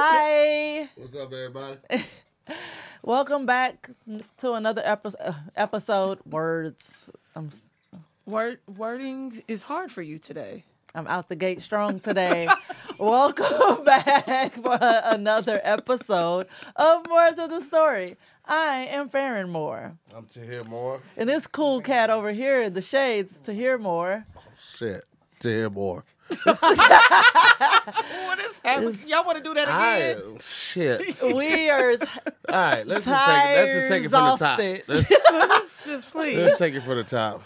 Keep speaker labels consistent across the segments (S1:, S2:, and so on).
S1: Hi.
S2: What's up, everybody?
S1: Welcome back to another epi- uh, episode. Words. I'm
S3: Word wording is hard for you today.
S1: I'm out the gate strong today. Welcome back for another episode of Words of the Story. I am Farron Moore.
S2: I'm Tahir Moore.
S1: And this cool cat over here in the shades Tahir Moore. Oh,
S2: shit. Tahir Moore.
S3: What is happening? Y'all want to do that
S2: I
S3: again?
S2: shit.
S1: We are
S2: All right, let's just take it. Let's just take it from the top. Let's,
S3: Let's just please.
S2: let's take it from the top.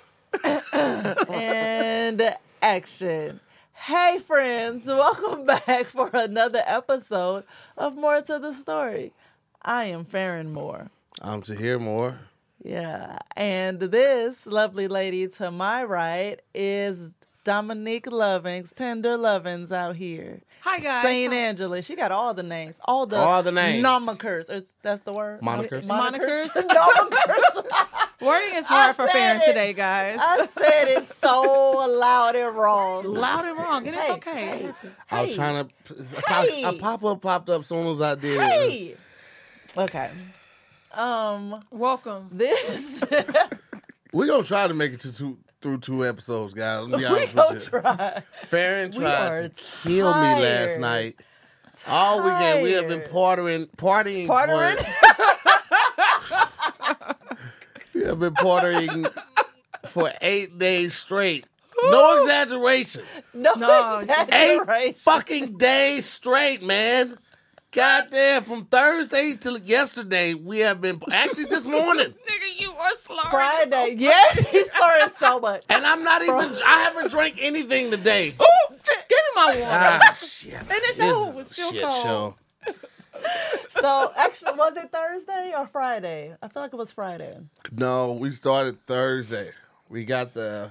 S1: and action. Hey, friends, welcome back for another episode of Moore to the Story. I am Farron Moore.
S2: I'm Tahir Moore.
S1: Yeah. And this lovely lady to my right is Dominique Lovings, Tender Lovings out here.
S3: Hi, guys.
S1: Saint
S3: Hi.
S1: Angela. She got all the names. All the
S2: All the names.
S1: Nomenclatures. Is- That's the word?
S2: Monikers.
S3: Monikers?
S1: Nomenclatures.
S3: Wording is hard
S1: I
S3: for
S1: said
S3: Farron today, guys.
S1: I said it so loud and wrong.
S3: Loud and wrong, and it's okay.
S1: hey,
S2: I was
S1: hey,
S2: trying to.
S1: Hey.
S2: A pop up popped up as soon as I did.
S1: Hey. Okay. Um.
S3: Welcome.
S1: This
S2: We're gonna try to make it to two through two episodes, guys. Let me be
S1: we
S2: honest
S1: gonna
S2: with you.
S1: try.
S2: Farron tried
S1: are
S2: to kill me last
S1: tired.
S2: night. All weekend we have been
S1: Tired.
S2: partying, partying,
S1: Partnering.
S2: We have been partying for eight days straight. No exaggeration.
S1: No,
S3: No,
S2: Eight fucking days straight, man. Goddamn, from Thursday till yesterday, we have been actually this morning.
S3: Nigga, slurring.
S1: Friday. Yes, he's slurring so much.
S2: And I'm not even I haven't drank anything today.
S3: Ooh, give me my water.
S2: Ah shit.
S3: And it's
S2: This
S3: oh,
S2: is
S3: it's
S2: a
S3: still
S2: shit
S3: cold.
S2: show.
S1: So actually, was it Thursday or Friday? I feel like it was Friday.
S2: No, we started Thursday. We got the.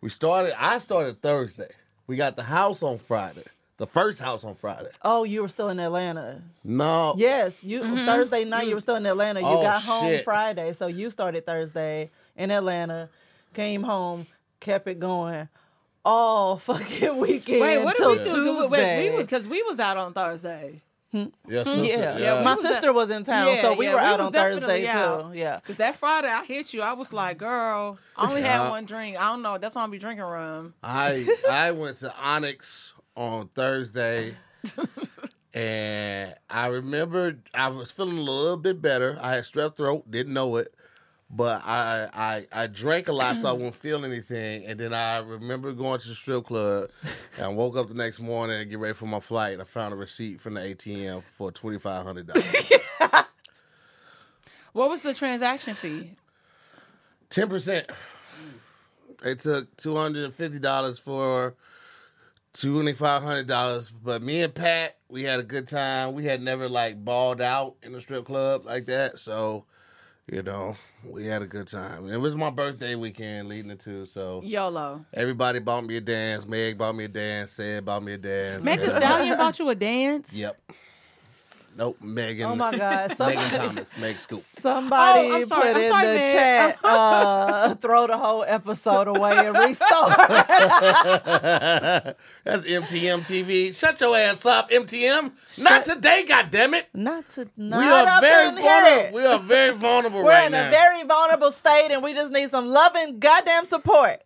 S2: We started. I started Thursday. We got the house on Friday. The first house on Friday.
S1: Oh, you were still in Atlanta.
S2: No.
S1: Yes, you mm-hmm. Thursday night you, were still in Atlanta. You
S2: Oh,
S1: got home
S2: shit.
S1: Friday, so you started Thursday in Atlanta, came home, kept it going all fucking weekend
S3: Wait, what did
S1: till
S3: we do?
S1: Tuesday.
S3: Wait, we was because we was out on Thursday. Hmm?
S2: Yeah, hmm? sister,
S1: yeah,
S3: Yeah,
S1: my
S3: was
S1: sister
S3: at-
S1: was in town,
S3: Yeah,
S1: so we
S3: yeah,
S1: were
S3: we
S1: out
S3: was
S1: on Thursday
S3: definitely out.
S1: too. Yeah.
S3: Cause that Friday I hit you, I was like, girl, I only had
S2: Yeah.
S3: one drink. I don't know. That's why I'm be drinking rum.
S2: I I went to Onyx on Thursday, and I remember I was feeling a little bit better. I had strep throat, didn't know it, but I I I drank a lot, so I wouldn't feel anything. And then I remember going to the strip club, and I woke up the next morning and get ready for my flight. And I found a receipt from the ATM for twenty five hundred dollars.
S3: What was the transaction fee?
S2: Ten percent. They took two hundred and fifty dollars for twenty five hundred dollars. But me and Pat, we had a good time. We had never like balled out in a strip club like that, so you know we had a good time. It was my birthday weekend leading into, so
S3: YOLO.
S2: everybody bought me a dance. Meg bought me a dance. Said bought me a dance.
S3: Meg
S2: the
S3: Stallion bought you a dance.
S2: Yep. Nope. Megan.
S1: Oh my God!
S2: Megan
S1: Somebody,
S2: Thomas. Meg Scoop.
S1: somebody
S3: Oh, I'm sorry.
S1: put
S3: I'm
S1: in
S3: sorry,
S1: the
S3: man.
S1: chat, uh, throw the whole episode away and restart.
S2: That's MTM TV. Shut your ass up, MTM. Not today, goddammit.
S1: Not to not
S2: We are
S1: up
S2: very vulnerable. We are very vulnerable
S1: We're
S2: right
S1: in
S2: now.
S1: a very vulnerable state, and we just need some loving, goddamn support.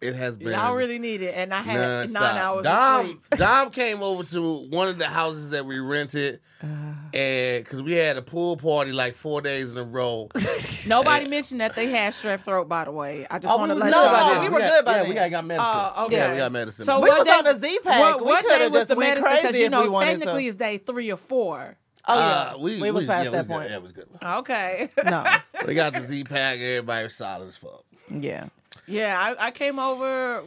S2: It has been
S3: Y'all really need it, and I had
S2: nonstop.
S3: nine hours
S2: Dom,
S3: of sleep.
S2: Dom came over to one of the houses that we rented, and because we had a pool party like four days in a row.
S3: Nobody mentioned that they had strep throat. By the way, I just
S2: Oh,
S3: want to
S2: we
S3: let
S1: no,
S3: y'all
S1: no,
S3: know.
S1: we were
S2: got-
S1: good by
S2: yeah,
S1: then.
S2: we got, got medicine.
S3: Oh, okay.
S2: Yeah, we got medicine.
S3: So
S1: We
S3: what
S1: was
S3: day-
S1: on a Z pack.
S3: What,
S1: We
S3: what
S1: coulda
S3: day was
S1: just
S3: the medicine?
S1: crazy
S3: you know,
S1: we wanted to.
S3: technically it's day three or four.
S1: Oh yeah,
S2: Uh, we,
S1: we, was past
S2: yeah,
S1: that
S2: was good.
S1: point.
S2: Yeah, it was good.
S3: Okay.
S1: No,
S2: We got the Z pack. Everybody was solid as fuck.
S1: yeah.
S3: Yeah, I, I came over.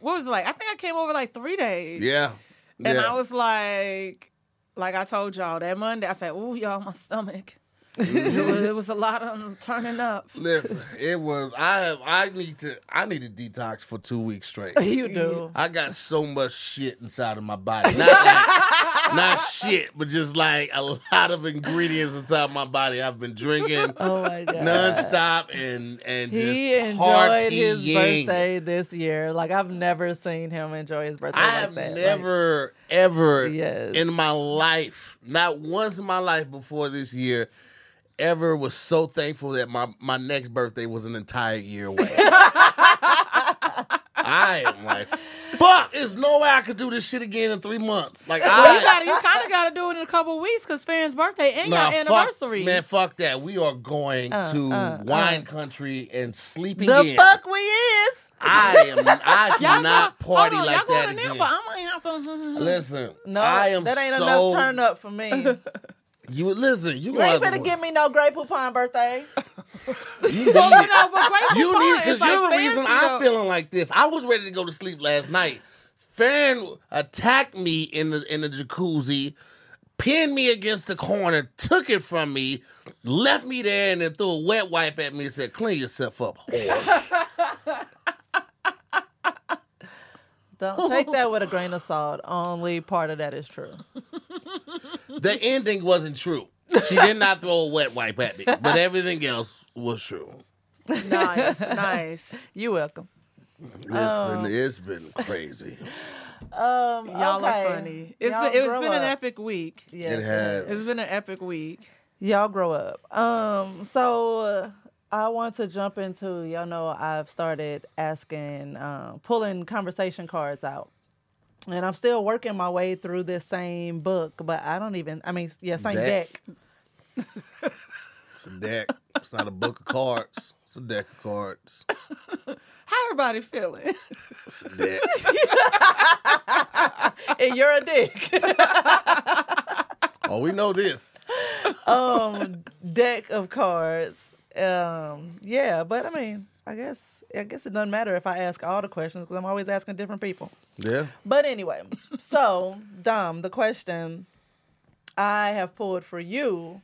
S3: What was it like? I think I came over like three days.
S2: Yeah.
S3: And
S2: yeah.
S3: I was like, like I told y'all that Monday, I said, "Ooh, y'all, my stomach." It, was, it mm-hmm. was a lot of turning up.
S2: Listen, it was. I have. I need to. I need to detox for two weeks straight.
S1: You do.
S2: I got so much shit inside of my body. Not like, not shit, but just like a lot of ingredients inside my body. I've been drinking
S1: Oh my god.
S2: nonstop and and just
S1: He enjoyed his birthday this year. Like I've never seen him enjoy his birthday
S2: I
S1: like
S2: have
S1: that. Like,
S2: never ever
S1: Yes.
S2: in my life, not once in my life before this year, ever was so thankful that my my next birthday was an entire year away. I am like, fuck! There's no way I could do this shit again in three months. Like
S3: Well, you
S2: I.
S3: got you kind of got to do it in a couple weeks because Farron's birthday and
S2: Nah,
S3: your
S2: fuck,
S3: anniversary.
S2: man, fuck that. We are going
S1: Uh,
S2: to
S1: uh,
S2: wine
S1: uh.
S2: country and sleeping
S1: the
S2: in.
S1: fuck we is.
S2: I am. I cannot party
S3: on,
S2: like that
S3: going to
S2: again.
S3: Napa? I might have to.
S2: Listen,
S1: No,
S2: I am
S1: that ain't
S2: so,
S1: enough turn up for me. You
S2: You listen. You,
S1: ain't
S2: gonna-
S1: finna give me no Grey Poupon birthday.
S2: You need
S3: Well, you
S2: it.
S3: know, but Great
S2: You
S3: Poupon
S2: need
S3: is
S2: because
S3: like
S2: you're the reason
S3: fancy,
S2: I'm feeling like this. I was ready to go to sleep last night. Fan attacked me in the in the jacuzzi, pinned me against the corner, took it from me, left me there, and then threw a wet wipe at me and said, "Clean yourself up, whore."
S1: Don't take that with a grain of salt. Only part of that is true.
S2: The ending wasn't true. She did not throw a wet wipe at me, but everything else was true.
S3: Nice, nice.
S1: You're welcome.
S2: It's been it's been crazy.
S1: Um,
S3: Y'all
S1: okay.
S3: are funny. It's
S1: Y'all
S3: been it's
S1: grow
S3: been an epic week.
S1: Yes,
S2: It has.
S3: It's been an epic week.
S1: Y'all grow up. Um, so uh, I want to jump into. Y'all know I've started asking, um, pulling conversation cards out, and I'm still working my way through this same book. But I don't even. I mean, yeah, same
S2: Deck.
S1: deck.
S2: It's a deck. It's not a book of cards. It's a deck of cards.
S3: How everybody feeling?
S2: It's a deck.
S1: and you're a dick.
S2: oh, we know this.
S1: um, deck of cards. Um, yeah, but I mean, I guess I guess it doesn't matter if I ask all the questions because I'm always asking different people.
S2: Yeah.
S1: But anyway, so Dom, the question I have pulled for you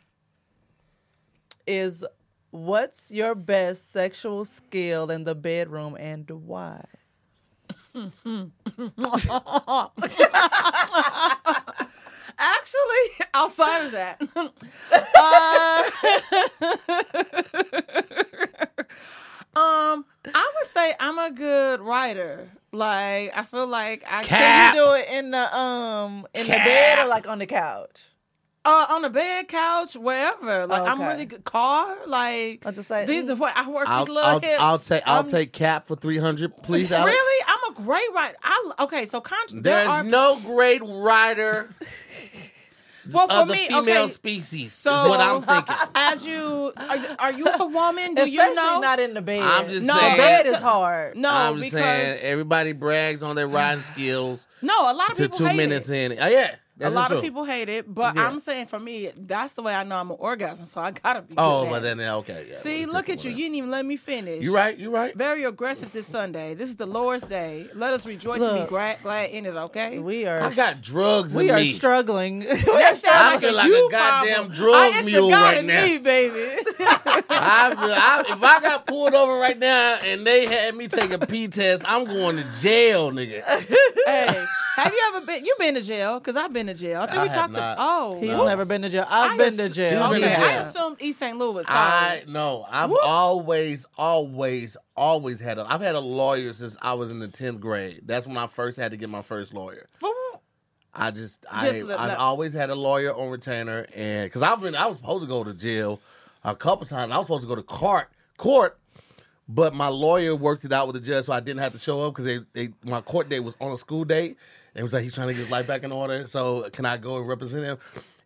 S1: is what's your best sexual skill in the bedroom and why?
S3: Actually, outside of that, uh, um, I would say I'm a good writer. Like I feel like I
S2: Cap.
S1: Can do it in the um in the bed or like on the couch?
S3: uh, on the bed, couch, wherever. Like I'm really good. Car, like
S1: I'll just say
S3: these the way I work
S2: I'll,
S3: these little
S2: I'll,
S3: hips.
S2: I'll take I'll
S1: I'm-
S2: take cap for three hundred, please. Alex.
S3: Really, I'm a great writer. I okay. So con- there
S2: There's
S3: are
S2: no great writer
S3: well for
S2: of the
S3: me.
S2: female
S3: okay,
S2: species.
S3: so
S2: is what I'm thinking.
S3: As you are, are you a woman? Do
S1: Especially
S3: you know?
S1: not in the bed.
S2: I'm just
S3: No,
S1: the
S2: saying.
S1: bed is hard.
S3: no,
S2: I'm just
S3: because
S2: saying everybody brags on their riding skills
S3: no, a lot of
S2: to
S3: people
S2: two
S3: hate
S2: minutes
S3: it.
S2: in. Oh yeah,
S3: A lot
S2: true.
S3: of people hate it, but
S2: Yeah.
S3: I'm saying for me, that's the way I know I'm an orgasm. So I gotta be.
S2: Oh, but
S3: at it.
S2: then okay. Yeah,
S3: see, look at you.
S2: one.
S3: You didn't even let me finish.
S2: You right. You right.
S3: Very aggressive this Sunday. This is the Lord's Day. Let us rejoice and be
S1: Look.
S3: glad, glad in it. Okay.
S1: We are
S2: I got drugs
S1: we
S2: in
S1: are
S2: me.
S1: struggling. We are
S3: That
S2: I
S1: struggling.
S2: feel like
S3: you
S2: a goddamn
S3: problem.
S2: drug
S3: I,
S2: mule
S3: God
S2: right now.
S3: me, baby.
S2: I feel, I, if I got pulled over right now and they had me take a P test, I'm going to jail, nigga.
S3: hey, have you ever been? You been to jail? Because I've been to jail. I think
S2: I
S3: we
S2: have
S3: talked.
S2: not.
S3: To, oh,
S1: He's
S2: No.
S1: never been to jail. I've
S3: I
S1: been to jail.
S2: She's been to jail.
S3: I assumed East St. Louis. Sorry.
S2: I no, I've
S3: Whoop.
S2: always, always, always had a. I've had a lawyer since I was in the tenth grade. That's when I first had to get my first lawyer.
S3: For-
S2: I just, I,
S3: Just let-
S2: I've
S3: let-
S2: always had a lawyer on retainer, and because I've been, I was supposed to go to jail a couple times. I was supposed to go to court, court, but my lawyer worked it out with the judge, so I didn't have to show up because they, they, my court date was on a school date, and it was like he's trying to get his life back in order. So can I go and represent him?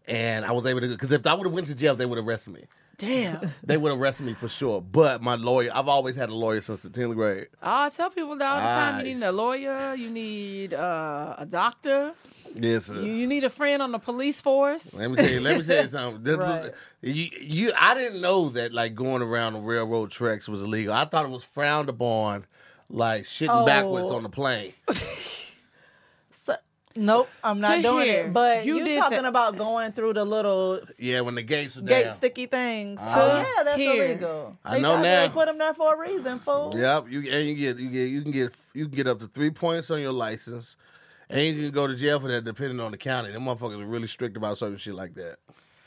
S2: And I was able to, because if I would have went to jail, they would have arrested me.
S3: Damn.
S2: They would arrest me for sure. But my lawyer, I've always had a lawyer since the tenth grade.
S3: I tell people that all the time
S2: Aye.
S3: you need a lawyer, you need uh, a doctor,
S2: Yes, sir.
S3: you, you need a friend on the police force.
S2: Let me tell you. Let me tell you something.
S1: Right.
S2: you, you, I didn't know that like going around the railroad tracks was illegal. I thought it was frowned upon, like shitting
S1: Oh.
S2: backwards on the plane.
S1: So- nope, I'm not doing
S3: hear.
S1: it. But
S3: You
S1: you,
S3: did
S1: talking
S3: that-
S1: about going through the little
S2: Yeah, when the gates were
S1: gate
S2: down.
S1: sticky things.
S2: Uh-huh.
S1: so yeah, that's
S3: Here.
S1: illegal.
S2: I
S1: They-
S2: know
S1: They put them there for a reason, fool.
S2: Yep, you and you get you get you can get you can get up to three points on your license, And you can go to jail for that depending on the county. Them motherfuckers are really strict about certain shit like that.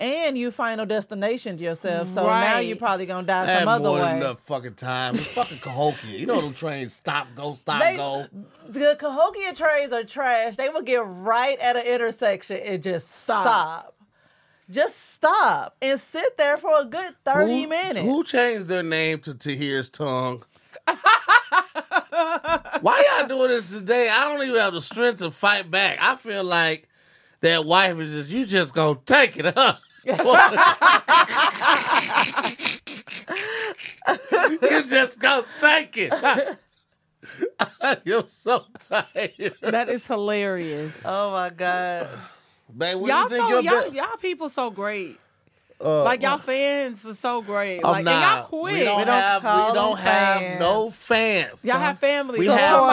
S1: And you final destination yourself, so now you're probably gonna die
S2: I had
S1: some other
S2: more than
S1: way.
S2: enough fucking time. It's fucking Cahokia. You know them trains stop, go, stop,
S1: They-
S2: go.
S1: The Cahokia trains are trash. They will get right at an intersection and just stop.
S3: Stop.
S1: Just stop and sit there for a good 30
S2: who,
S1: minutes.
S2: Who changed their name to Tahir's tongue? Why y'all doing this today? I don't even have the strength to fight back. I feel like that wife is just you just gonna take it, huh? You just gonna take it. You're so tired.
S3: That is hilarious.
S1: oh my God.
S2: Babe,
S3: y'all
S2: do you think
S3: so y'all,
S2: best-
S3: y'all people so great.
S2: Uh,
S3: Like y'all fans are so great.
S2: I'm
S3: Like and y'all
S2: not.
S3: quick.
S2: We don't,
S1: We don't
S2: have. We don't have
S1: fans.
S2: no fans.
S3: y'all have family.
S2: we
S1: Supporters.
S2: have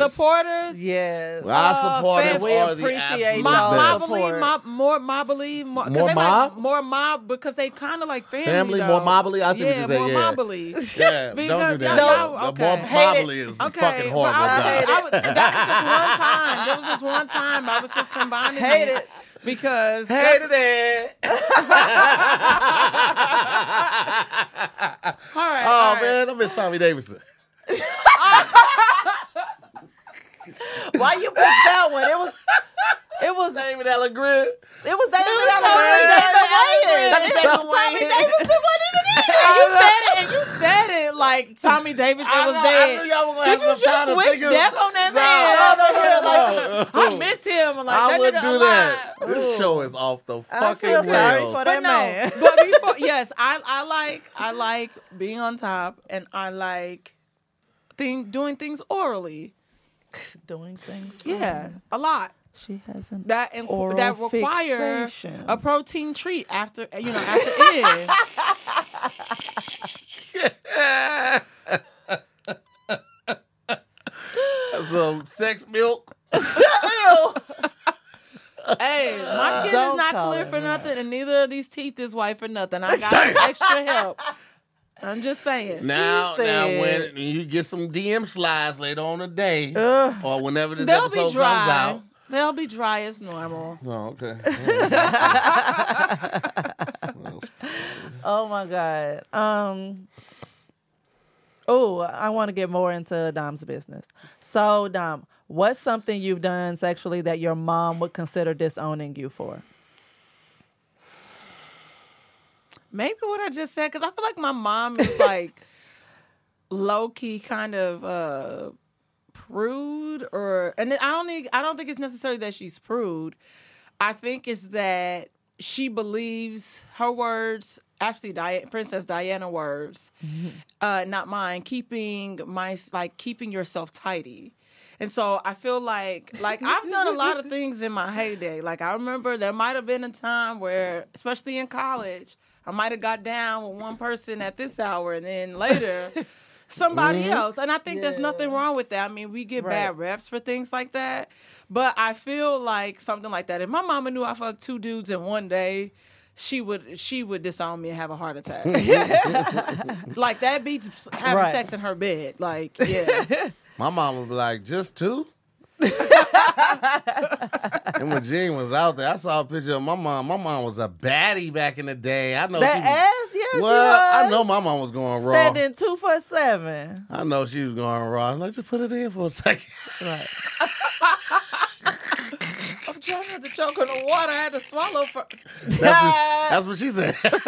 S2: supporters.
S3: Supporters.
S1: Yes.
S2: Well, our
S3: Uh,
S2: supporters
S3: fans,
S1: we
S2: are the
S1: appreciate
S2: absolute
S3: My,
S1: y'all
S3: my
S1: support.
S3: believe, my, more my believe, more, 'cause
S2: More
S3: they
S2: mob?
S3: like more mob because they kind of like family.
S2: Family,
S3: though.
S2: more mobbly? I see what
S3: yeah,
S2: you said,
S3: more
S2: yeah.
S3: mobbly.
S2: Yeah,
S3: Because
S2: don't do that.
S3: y'all-
S2: No,
S3: y'all-
S2: The more
S3: okay.
S2: probably is
S3: Okay,
S2: fucking
S3: but
S2: horrible.
S3: I was, I was, that was just one time. There was just one time I was just combining
S1: Hate
S3: it
S1: it.
S3: Because
S2: Hated
S3: just-
S2: it.
S3: all right,
S2: oh
S3: all right.
S2: man, I miss Tommy Davidson.
S1: Why you picked that one? It was it was
S2: David Alan Grier.
S1: it was David
S3: was
S1: Allen
S3: Tommy
S1: Green, David
S3: David
S1: It was
S3: Wayans.
S1: Tommy Davidson wasn't even in
S3: And you said it, and you said it like Tommy Davidson
S2: I
S3: was
S2: know- I
S3: dead.
S2: knew y'all were gonna
S3: Did you just wish
S2: think of-
S3: death on that
S2: No,
S3: man?
S2: no, no, no, no.
S3: I miss him. Like
S2: I
S3: that
S2: wouldn't
S3: nigga
S2: do that.
S3: alive.
S2: This show is off the
S1: I
S2: fucking
S1: feel sorry
S2: rails.
S1: for
S3: But
S1: that
S3: no,
S1: man.
S3: but before yes, I I like I like being on top, and I like thing doing things orally.
S1: Doing things.
S3: Yeah, a lot.
S1: She has an
S3: That and
S1: Oral
S3: that require
S1: fixation.
S3: a protein treat after you know after it.
S2: Some sex milk.
S3: Hey, my skin
S1: Don't
S3: is not
S1: call
S3: clear
S1: it
S3: for
S1: that.
S3: nothing, and neither of these teeth is white for nothing. I got some extra help. I'm just saying.
S2: Now,
S1: He
S2: now,
S1: said-
S2: when you get some DM slides later on the day,
S1: Ugh.
S2: or whenever this
S3: They'll
S2: episode
S3: be dry.
S2: comes out.
S3: They'll be dry as normal.
S2: Oh, okay.
S1: Oh my god. Um. Oh, I want to get more into Dom's business. So, Dom, what's something you've done sexually that your mom would consider disowning you for?
S3: Maybe what I just said, because I feel like my mom is like low key kind of uh prude or and I don't think I don't think it's necessarily that she's prude. I think it's that she believes her words, actually Di- Princess Diana words, uh, not mine, keeping my like keeping yourself tidy. And so I feel like like I've done a lot of things in my heyday. Like I remember there might have been a time where, especially in college, I might have got down with one person at this hour and then later somebody mm-hmm. else. And I think there's nothing wrong with that. I mean, we get
S1: Right.
S3: bad reps for things like that. But I feel like something like that. If my mama knew I fucked two dudes in one day, she would she would disown me and have a heart attack. like that beats having
S1: Right.
S3: sex in her bed. Like, yeah.
S2: My mom would be like, just two? and when Jean was out there, I saw a picture of my mom. My mom was a baddie back in the day. I know
S1: That
S2: she was,
S1: ass, yeah, she
S2: well, I know my mom was going raw.
S1: Standing two for seven.
S2: I know she was going raw. Let's like, just put it in for a second.
S1: Right.
S3: I'm trying not to choke on the water. I had to swallow for
S2: That's what, that's what she said.
S1: Hey, yo,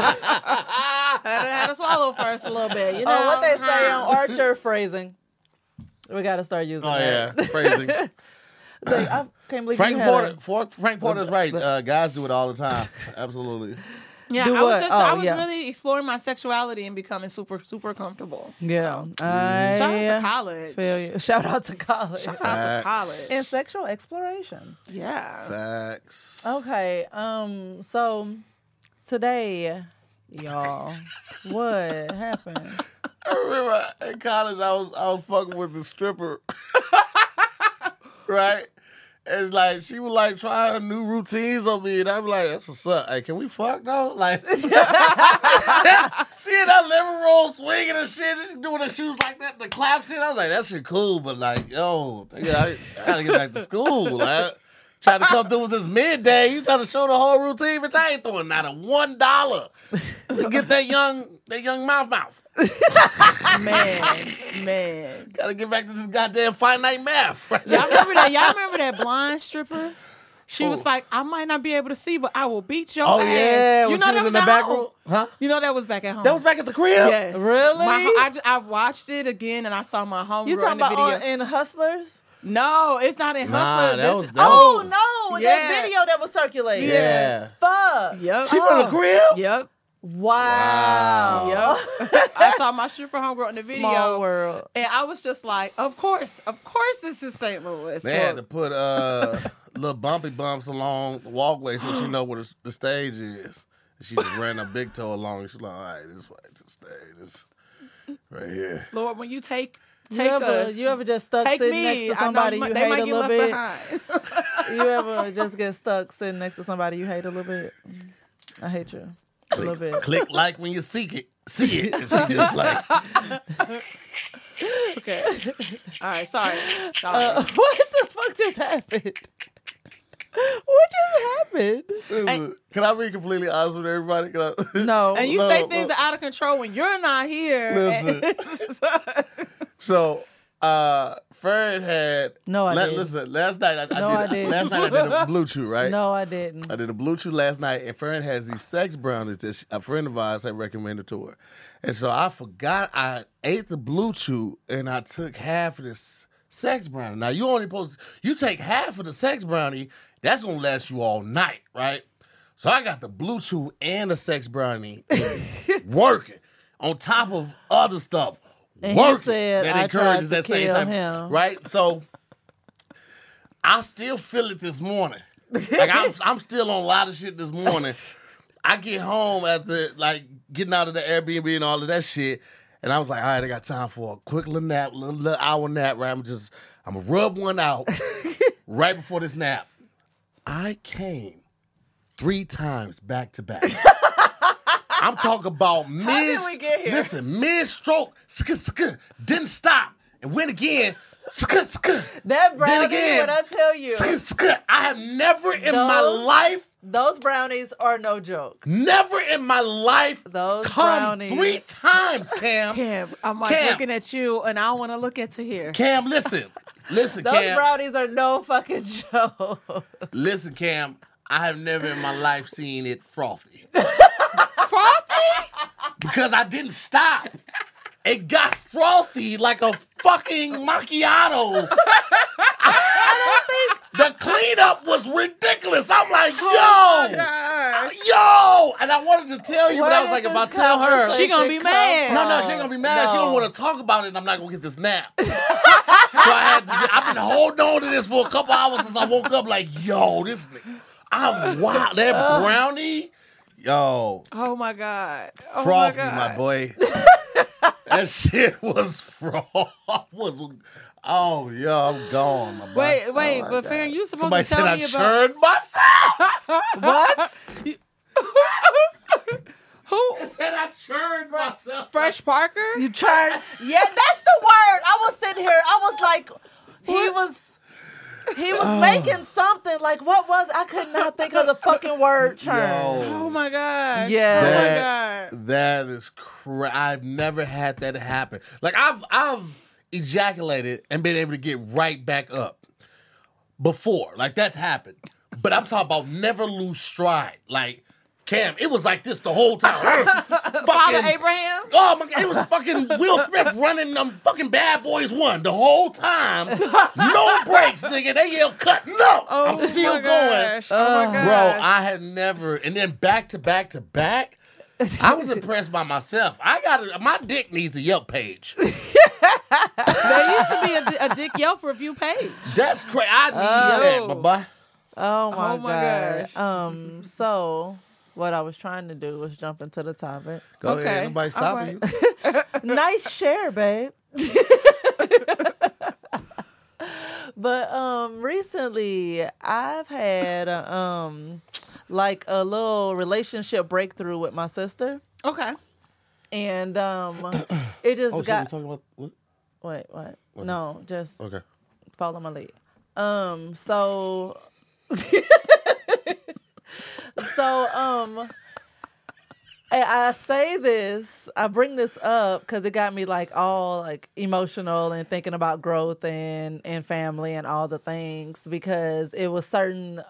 S3: I had, to, had to swallow first a little bit. You know
S1: oh, what they say on uh-huh. Archer phrasing. We got to start using
S2: oh, that. oh yeah,
S1: that.
S2: crazy.
S1: It's like, I can't believe
S2: Frank
S1: you had
S2: Porter.
S1: a-
S2: Frank Porter's right. Uh, guys do it all the time. Absolutely.
S3: Yeah,
S1: Do
S3: I was
S1: what?
S3: just
S1: Oh,
S3: I was
S1: yeah.
S3: really exploring my sexuality and becoming super super comfortable.
S1: Yeah. I
S3: Shout out to college.
S1: feel you. Shout out to college.
S3: Shout out
S2: Facts.
S3: to college.
S1: And sexual exploration.
S3: yeah.
S2: Facts.
S1: Okay. Um. So today, y'all, what happened?
S2: I remember in college, I was I was fucking with the stripper, right? And like she would like try her new routines on me, and I'm like, "That's what's up. Hey, can we fuck though?" Like, she in that living room swinging and shit, doing her shoes like that, the clap shit. I was like, that shit cool, but like, yo, I gotta get back to school. Like, trying to come through with this midday. You trying to show the whole routine, but I ain't throwing not a one dollar to get that young that young mouth mouth.
S3: man, man.
S2: Gotta get back to this goddamn finite math. Right
S3: Y'all remember that? Y'all remember that blonde stripper? She
S2: Who?
S3: was like, I might not be able to see, but I will beat your
S2: Oh
S3: ass.
S2: yeah,
S3: you
S2: when
S3: know
S2: she
S3: that
S2: was in the
S3: at
S2: back
S3: home?
S2: room, huh?
S3: You know that was back at home.
S2: That was back at the crib.
S3: Yes.
S1: Really?
S3: My, I, I watched it again and I saw my home.
S1: You talking
S3: in the
S1: about uh,
S3: video.
S1: on, in Hustlers?
S3: no, it's not in
S2: Nah,
S3: Hustler.
S2: that was- that
S1: Oh no,
S3: Yeah.
S1: that video that was circulating.
S2: Yeah.
S1: Fuck.
S3: Yep.
S2: She from the oh. crib.
S3: Yep.
S1: Wow.
S3: Yep. I saw my stripper homegirl in the video.
S1: World.
S3: And I was just like, of course, of course this is St. Louis.
S2: They had to put uh little bumpy bumps along the walkway so she know where the, the stage is. And she just ran a big toe along. She's like, all right, this way to the stage. This right here.
S3: Lord, when you take
S1: You
S3: take
S1: ever,
S3: us,
S1: you ever just stuck
S3: take
S1: sitting
S3: me.
S1: next to
S3: I know
S1: somebody you hate a little bit? You ever just get stuck sitting next to somebody you hate a little bit? I hate you a little bit.
S2: Click like when you seek it. See it. And she just like
S3: okay. All right. Sorry. Sorry.
S1: Uh, what the fuck just happened? What just happened?
S2: Listen, Can I be completely honest with everybody? Can I,
S1: No.
S3: and you
S2: no,
S3: say things
S2: no.
S3: are out of control when you're not here.
S2: Listen.
S3: it's
S2: So uh Ferd had
S1: No, I
S2: la-
S1: didn't.
S2: listen, last night I, I
S1: No,
S2: did
S1: I didn't.
S2: last night I did a BlueChew, right?
S1: No, I didn't.
S2: I did a BlueChew last night, and Fern has these sex brownies that she, a friend of ours had recommended to her. And so I forgot I ate the BlueChew, and I took half of this sex brownie. Now you only supposed you take half of the sex brownie, that's gonna last you all night, right? So I got the BlueChew and the sex brownie working on top of other stuff.
S1: And he said,
S2: that
S1: "I
S2: encourages that same type,
S1: him."
S2: right? So I still feel it this morning. Like I'm, I'm still on a lot of shit this morning. I get home after like getting out of the Airbnb and all of that shit, and I was like, all right, I got time for a quick little nap, little, little hour nap. Right, I'm just, I'm gonna rub one out right before this nap. I came three times back to back. I'm talking about mid.
S1: we get here?
S2: Listen, mid stroke, sk sk, didn't stop and went again. Sk sk.
S1: That brownie,
S2: again,
S1: what I tell you,
S2: sk sk. I have never in my life,
S1: those brownies are no joke.
S2: never in my life,
S1: Those
S2: come
S1: brownies.
S2: three times, Cam.
S3: Cam, I'm like
S2: Cam.
S3: looking at you, and I want to look at Tahir.
S2: Cam, listen, listen,
S1: Those
S2: Cam,
S1: brownies are no fucking joke.
S2: listen, Cam. I have never in my life seen it frothy
S3: Frothy?
S2: because I didn't stop. It got frothy like a fucking macchiato. I don't think the cleanup was ridiculous. I'm like,
S3: oh yo, Oh
S2: yo, and I wanted to tell you, but I was like, if I tell her,
S3: She gonna be mad.
S2: no, no, she ain't gonna be mad. She
S1: No.
S2: don't want to talk about it, and I'm not gonna get this nap. so I had to. I've been holding on to this for a couple hours since I woke up. Like, yo, this, nigga- I'm wild. That brownie, yo,
S3: Oh my God. Oh
S2: frothy,
S3: my,
S2: my, boy. that shit was froth. Was oh, yo, I'm gone, my boy.
S3: Wait, oh wait,
S1: my
S3: but
S1: God.
S3: Farron, you supposed
S2: Somebody
S3: to
S2: said
S3: tell
S2: I
S3: me about
S2: churned myself.
S1: What?
S3: who?
S2: said I churned myself.
S3: Fresh Parker?
S1: You tried? Yeah, that's the word. I was sitting here. I was like, he was. He was making something like what was I could not think of the fucking word churn.
S3: Oh my God.
S1: Yeah.
S3: Oh my God.
S2: That is cra- I've never had that happen. Like I've I've ejaculated and been able to get right back up before. Like that's happened. But I'm talking about never lose stride. Like Cam, it was like this the whole time.
S3: Father Abraham?
S2: Oh my god, it was fucking Will Smith running them fucking Bad Boys One the whole time. No breaks, nigga. They yell cut. No,
S3: Oh
S2: I'm still
S3: my
S2: going.
S3: Oh my
S1: Uh,
S2: Bro. I had never, and then back to back to back. I was impressed by myself. I got my dick needs a Yelp page.
S3: there used to be a, a Dick Yelp review page.
S2: That's crazy. I need that,
S3: Yo.
S2: my boy.
S1: Oh my,
S3: Oh my
S1: god.
S3: gosh.
S1: Um. So what I was trying to do was jump into the topic.
S2: Go
S3: Okay.
S2: ahead. Nobody stopping
S3: All
S2: you.
S1: nice share, babe. but um recently I've had um like a little relationship breakthrough with my sister,
S3: Okay.
S1: and um, it just
S2: Oh, so we're
S1: got
S2: talking about what?
S1: wait what no just
S2: Okay.
S1: follow my lead. Um, so so um I say this, I bring this up because it got me like all like emotional and thinking about growth and and family and all the things because it was certain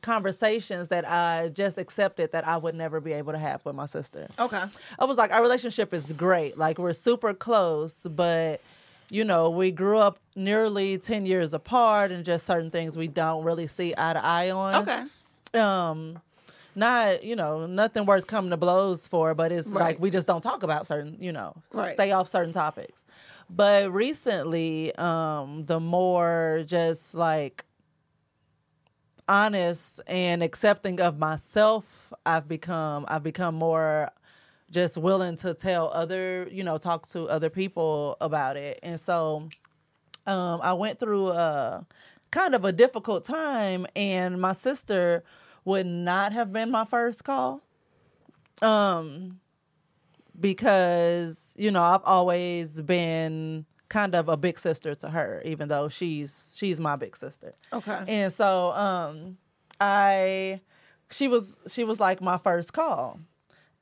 S1: conversations that I just accepted that I would never be able to have with my sister.
S3: Okay.
S1: I was like, our relationship is great. Like we're super close, but you know, we grew up nearly ten years apart, and just certain things we don't really see eye to eye on.
S3: Okay.
S1: Um, not you know nothing worth coming to blows for, but it's
S3: Right.
S1: like we just don't talk about certain you know
S3: Right.
S1: stay off certain topics. But recently, um, the more just like honest and accepting of myself I've become. I've become more just willing to tell other, you know, talk to other people about it. And so um, I went through a kind of a difficult time, and my sister would not have been my first call. Um, because you know I've always been kind of a big sister to her, even though she's she's my big sister.
S3: Okay.
S1: And so um I she was she was like my first call.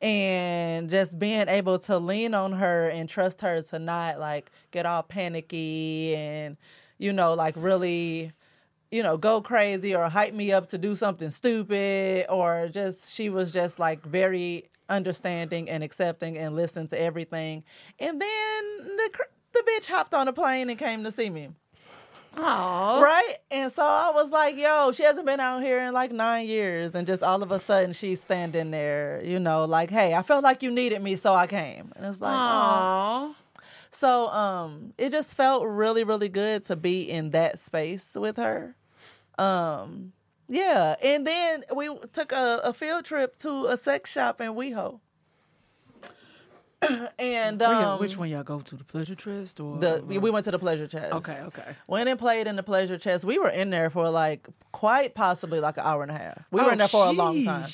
S1: And just being able to lean on her and trust her to not like get all panicky and you know like really you know go crazy or hype me up to do something stupid or just she was just like very understanding and accepting and listened to everything. And then the the bitch hopped on a plane and came to see me.
S3: Aww.
S1: Right? And so I was like, yo, she hasn't been out here in like nine years. And just all of a sudden she's standing there, you know, like, hey, I felt like you needed me, so I came. And it's like, oh. So um it just felt really, really good to be in that space with her. Um yeah. And then we took a, a field trip to a sex shop in WeHo. and
S3: y'all-
S1: um,
S3: which one y'all go to? The pleasure chest or
S1: the we we went to the pleasure chest.
S3: Okay, okay.
S1: Went and played in the pleasure chest. We were in there for like quite possibly like an hour and a half. We
S3: Oh,
S1: were in there for a long time.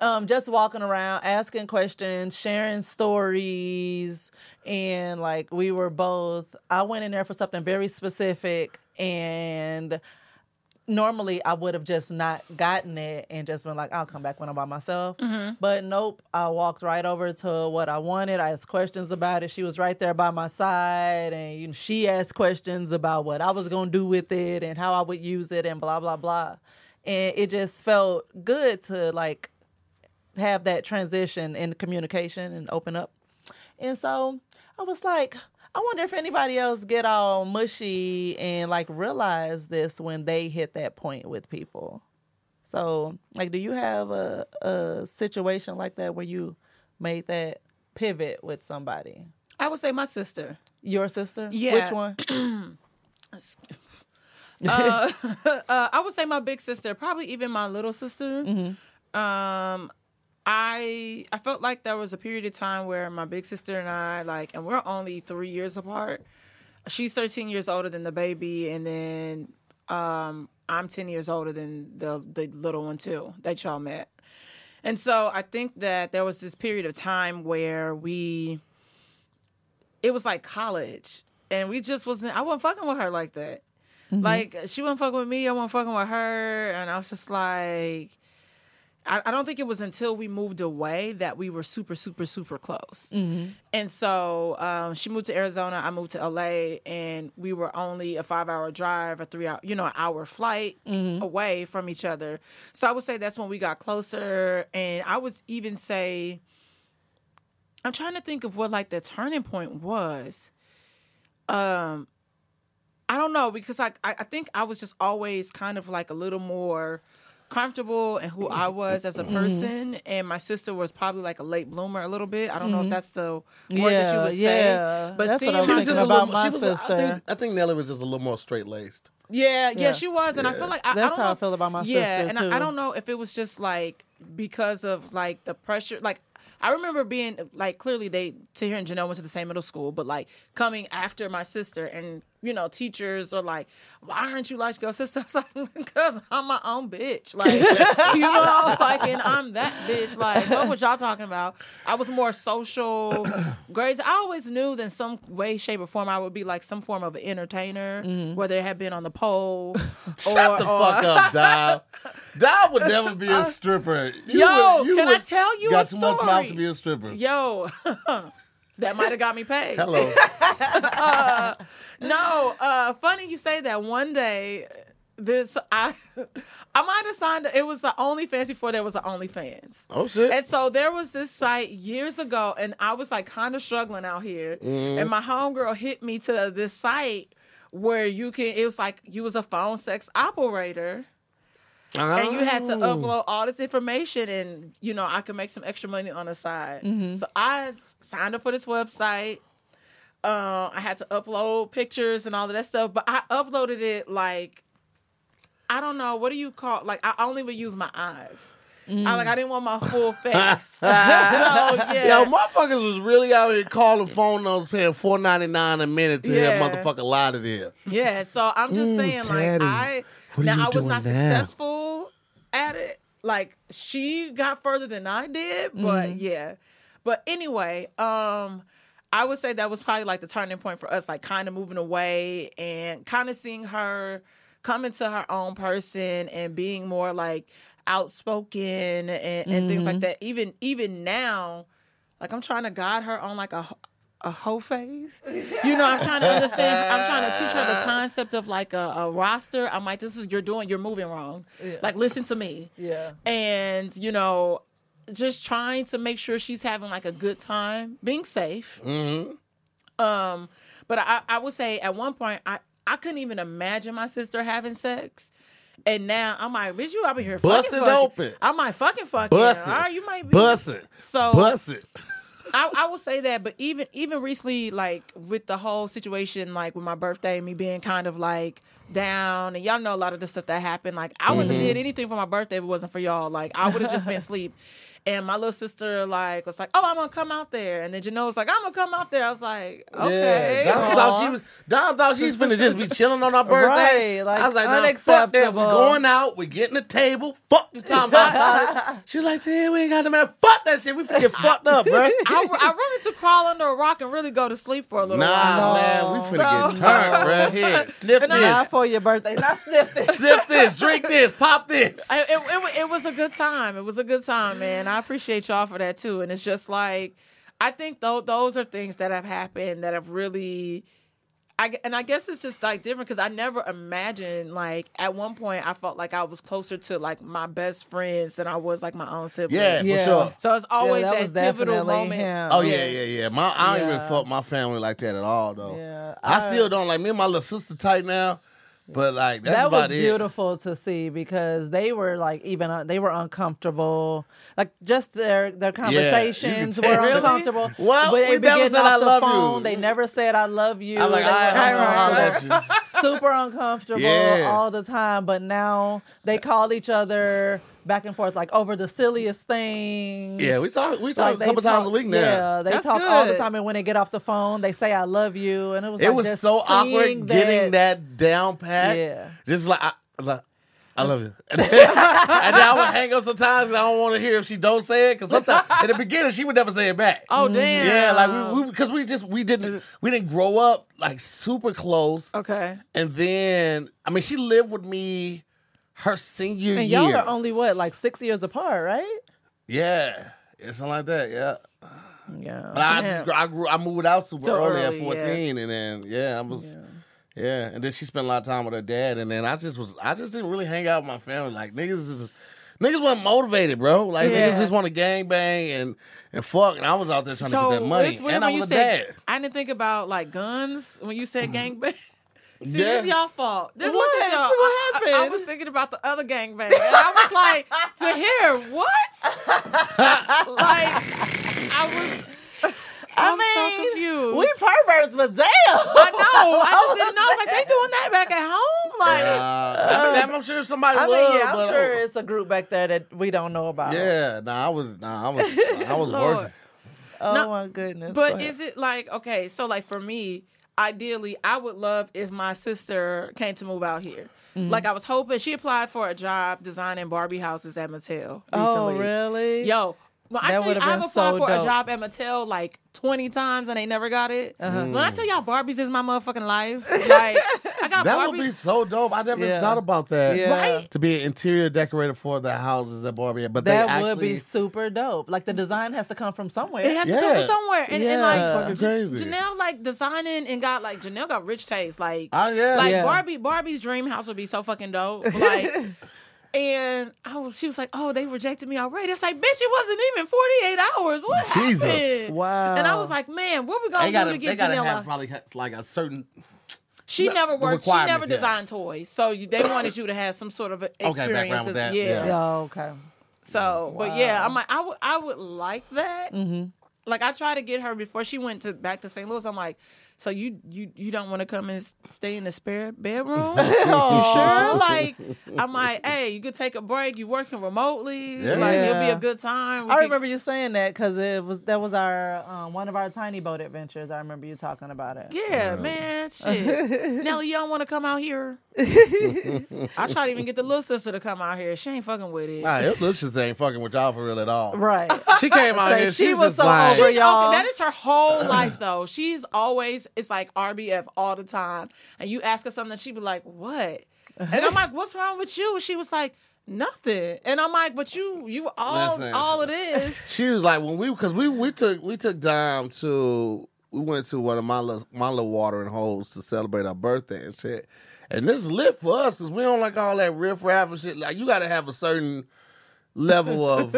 S1: Um, just walking around, asking questions, sharing stories, and like we were both. I went in there for something very specific, and normally I would have just not gotten it and just been like, I'll come back when I'm by myself. Mm-hmm. But nope, I walked right over to what I wanted. I asked questions about it. She was right there by my side, and you know, she asked questions about what I was gonna do with it and how I would use it and blah blah blah. And it just felt good to like have that transition in communication and open up. And so I was like, I wonder if anybody else get all mushy and like realize this when they hit that point with people. So, like, do you have a, a situation like that where you made that pivot with somebody?
S3: I would say my sister.
S1: Your sister?
S3: Yeah.
S1: Which one?
S3: uh, uh, I would say my big sister, probably even my little sister.
S1: Mm-hmm.
S3: Um, I I felt like there was a period of time where my big sister and I like, and we're only three years apart. She's 13 years older than the baby, and then um, I'm 10 years older than the the little one too that y'all met. And so I think that there was this period of time where we, it was like college, and we just wasn't. I wasn't fucking with her like that. Like she wasn't fucking with me, I wasn't fucking with her, and I was just like, I, I don't think it was until we moved away that we were super, super, super close. And so um, she moved to Arizona, I moved to LA, and we were only a five hour drive, a three hour, you know, an hour flight away from each other. So I would say that's when we got closer. And I would even say, I'm trying to think of what like the turning point was. Um, I don't know because like I, I think I was just always kind of like a little more comfortable and who I was as a
S1: Mm-hmm.
S3: person, and my sister was probably like a late bloomer a little bit. I don't know if that's the word that
S1: Mm-hmm.
S3: you
S1: Yeah,
S3: would
S1: yeah.
S3: say, but
S1: That's
S3: seeing
S1: what I was
S3: my
S1: thinking
S2: She was just a
S1: about
S2: little,
S1: my
S2: she was, I
S1: sister.
S2: think, I think Nelly was just a little more straight laced.
S3: Yeah, yeah,
S1: Yeah.
S3: she was, and I feel like I, I
S1: That's
S3: don't
S1: how
S3: know,
S1: I feel about my
S3: yeah,
S1: sister
S3: and
S1: too.
S3: I, I don't know if it was just like because of like the pressure. Like I remember being like clearly they Tahir and Janelle went to the same middle school, but like coming after my sister, and you know teachers are like, "Why aren't you like your sister?" Like, "Because I'm my own bitch." Like you know, like and I'm that bitch. Like what was y'all talking about? I was more social grades. I always knew that in some way, shape, or form I would be like some form of an entertainer, mm-hmm. whether it had been on the pole.
S2: Shut the fuck up, Dial. Dial would never be a uh, stripper. You
S3: Yo,
S2: would- you
S3: can I tell you
S2: got
S3: a
S2: too much mouth to be a stripper.
S3: Yo, that might have got me paid.
S2: Hello.
S3: Uh, No, uh, funny you say that. One day, this I I might have signed. It was the OnlyFans before there was the OnlyFans.
S2: Oh shit.
S3: And so there was this site years ago, and I was like kind of struggling out here.
S2: Mm-hmm.
S3: And my homegirl hit me to this site where you can. It was like you was a phone sex operator. and you had to
S2: Oh.
S3: upload all this information and you know i could make some extra money on the side so I signed up for this website uh, i had to upload pictures and all of that stuff but i uploaded it like i don't know what do you call like i only would use my eyes I like I didn't want my full face. so yeah.
S2: Yo, motherfuckers was really out here calling phone numbers, paying four ninety nine a minute to
S3: Yeah.
S2: have motherfucker lie to there.
S3: Yeah, so I'm just
S2: Mm,
S3: saying,
S2: Teddy,
S3: like, I now I was not
S2: now?
S3: successful at it. Like, she got further than I did, but
S2: Mm-hmm.
S3: yeah. But anyway, um, I would say that was probably like the turning point for us, like, kind of moving away and kind of seeing her come into her own person and being more like outspoken and, and things
S2: Mm-hmm.
S3: like that. Even even now, like I'm trying to guide her on like a a hoe phase. You know, I'm trying to understand. I'm trying to teach her the concept of like a, a roster. I'm like, this is you're doing, you're moving wrong. Like, listen to me.
S1: Yeah.
S3: And you know, just trying to make sure she's having like a good time, being safe.
S2: Mm-hmm.
S3: Um, but I, I would say at one point I, I couldn't even imagine my sister having sex. And now I'm like, bitch, you in here
S2: Bust
S3: fucking
S2: it
S3: fucking.
S2: open.
S3: I might fucking fucking.
S2: Bust
S3: All
S2: it.
S3: right, you might be.
S2: Bust it.
S3: So
S2: Bust it.
S3: I, I will say that, but even even recently, like with the whole situation, like with my birthday, me being kind of like down, and y'all know a lot of the stuff that happened. Like I wouldn't
S2: Mm-hmm.
S3: have did anything for my birthday if it wasn't for y'all. Like I would have just been asleep. And my little sister like was like, "Oh, I'm gonna come out there," and then Janelle was like, "I'm gonna come out there." I was like, "Okay."
S2: Yeah. Thought she was. Don thought she was finna just be chilling on her birthday.
S1: Right, like,
S2: I was like, no, fuck that.
S1: We're
S2: going out. We're getting a table. Fuck you talking about. She's like, "See, we ain't got no man. Fuck that shit. We finna get fucked up, bro.
S3: I, I wanted to crawl under a rock and really go to sleep for a little
S2: Nah,
S3: while.
S2: man, we finna
S3: So-
S2: get turned, bro. Here, sniff
S3: And I-
S1: Not
S2: this,
S1: for your birthday. Not sniff this.
S2: sniff this, drink this, pop this.
S3: I- it, it, it was a good time. It was a good time, man. I appreciate y'all for that too. And it's just like, I think though those are things that have happened that have really, I and I guess it's just like different because I never imagined like at one point I felt like I was closer to like my best friends than I was like my own siblings.
S2: Yeah, for
S1: Yeah.
S2: sure.
S3: So it's always
S1: that
S3: that,
S1: was
S3: pivotal
S1: definitely
S3: moment.
S1: him.
S2: Oh yeah, yeah, yeah. My I don't even
S1: Yeah.
S2: fuck my family like that at all, though.
S1: Yeah,
S2: I,
S1: I-
S2: still don't like me and my little sister tight now, but like that's
S1: that
S2: about
S1: was
S2: it.
S1: beautiful to see because they were like even uh, they were uncomfortable like just their their conversations
S2: tell.
S1: were uncomfortable
S2: Well,
S1: they
S2: we never said
S1: off
S2: I
S1: the
S2: love you.
S1: phone they never said i love you
S2: I'm like,
S1: They
S2: all right, I'm gonna
S3: Right,
S2: holler you.
S1: super uncomfortable
S2: Yeah.
S1: all the time but now they call each other back and forth like over the silliest things
S2: Yeah, we talk. We talk
S1: like
S2: a
S1: they
S2: couple times a week now.
S1: Yeah, they
S3: That's
S1: talk all the time, and when they get off the phone, they say "I love you," and it was
S2: It
S1: like
S2: was
S1: just
S2: so awkward
S1: seeing
S2: getting that down pat.
S1: Yeah.
S2: Just like I, like, I love you. and then I would hang up sometimes and I don't want to hear if she don't say it because sometimes in the beginning she would never say it back.
S3: Oh mm-hmm. damn.
S2: Yeah, like we because we, just we didn't we didn't grow up like super close,
S3: Okay.
S2: and then I mean she lived with me her senior
S1: And
S2: year.
S1: y'all are only what, like six years apart, right?
S2: yeah, it's something like that. Yeah,
S1: Yeah.
S2: but I just I grew I moved out super
S3: So
S2: early, at
S3: yeah.
S2: fourteen, and then yeah, I was. Yeah, and then she spent a lot of time with her dad, and then I just was, I just didn't really hang out with my family. Like niggas is just, niggas wasn't motivated, bro. Like
S3: Yeah.
S2: niggas just want to gang bang and and fuck, and I was out there trying to get that money, and I was a
S3: said
S2: dad.
S3: I didn't think about like guns when you said gangbang. See,
S2: Yeah.
S3: this is y'all fault. This
S1: What?
S3: look at y'all.
S1: What
S3: I- I, I was thinking about the other gangbang, and I was like, to hear what? like, I was. I'm
S1: mean,
S3: so confused.
S1: We perverts, but damn.
S3: I know. I just didn't know. I was like, they doing that back at home? like,
S2: Uh, I mean, I'm sure somebody
S1: I
S2: was,
S1: mean, yeah, I'm
S2: but, uh,
S1: sure it's a group back there that we don't know about.
S2: Yeah, nah, I was, nah, I was, I was working.
S1: Oh
S3: No,
S1: my goodness.
S3: But
S1: Go
S3: is it like okay? So like for me, ideally, I would love if my sister came to move out here.
S1: Mm-hmm.
S3: Like I was hoping she applied for a job designing Barbie houses at Mattel. Recently.
S1: Oh, really?
S3: Yo, when I
S1: That
S3: tell you,
S1: would've
S3: I've applied
S1: so
S3: for a job at Mattel like twenty times and they never got it.
S1: Uh-huh.
S3: When I tell y'all Barbies is my motherfucking life, like I got
S2: That
S3: Barbies.
S2: would be so dope. I never
S1: Yeah.
S2: thought about that.
S1: Yeah.
S3: Right?
S2: To be an interior decorator for the houses that Barbie had, but
S1: that
S2: they
S1: would be super dope. Like the design has to come from somewhere.
S3: It has to come from somewhere, and, and
S1: Yeah.
S3: like
S2: Fucking crazy.
S3: Janelle like designing and got like Janelle got rich taste. Like
S2: Oh yeah,
S3: like
S1: Yeah.
S3: Barbie Barbie's dream house would be so fucking dope. Like and I was she was like, Oh, they rejected me already. It's like, bitch, it wasn't even 48 hours. What
S2: Jesus.
S3: happened?
S1: Wow.
S3: And I was like, man, what we gonna
S2: they
S3: do
S2: gotta,
S3: to
S2: they
S3: get
S2: gotta
S3: Janelle?
S2: have
S3: out?
S2: probably ha- like a certain.
S3: she
S2: the-
S3: never worked. She never
S2: requirements, yeah.
S3: designed toys, so you, they wanted you to have some sort of a experience.
S2: background with that,
S3: yeah.
S2: yeah.
S1: Yeah, okay.
S3: So, but yeah, I'm like, I would, I would like that.
S1: Mm-hmm.
S3: Like, I tried to get her before she went to back to St. Louis. I'm like, so you, you, you don't want to come and stay in the spare bedroom? you sure? Like, I'm like, hey, you could take a break. You working remotely?
S2: Yeah.
S3: Like, it'll be a good time. We
S1: I
S3: could-
S1: remember you saying that because it was that was our um, one of our tiny boat adventures. I remember you talking about it.
S3: Yeah, man, shit. Nelly, you don't want to come out here? I tried to even get the little sister to come out here. She ain't fucking with it.
S2: Nah, it looks just ain't fucking with y'all for real at all.
S1: Right.
S2: She came out
S1: Say
S2: here.
S1: she
S2: She,
S1: was
S2: was just
S1: so
S2: like,
S1: over
S3: She-
S1: y'all.
S3: Okay, that is her whole life though. She's always it's like RBF all the time. And you ask her something, she'd be like, "What?" Uh-huh. And I'm like, "What's wrong with you?" She was like, "Nothing." And I'm like, "But you, you all,
S2: Listen.
S3: all it is."
S2: she was like when we because we we took we took time to we went to one of my little, my little watering holes to celebrate our birthday and shit. And this is lit for us because we don't like all that riff raff and shit. Like you got to have a certain level of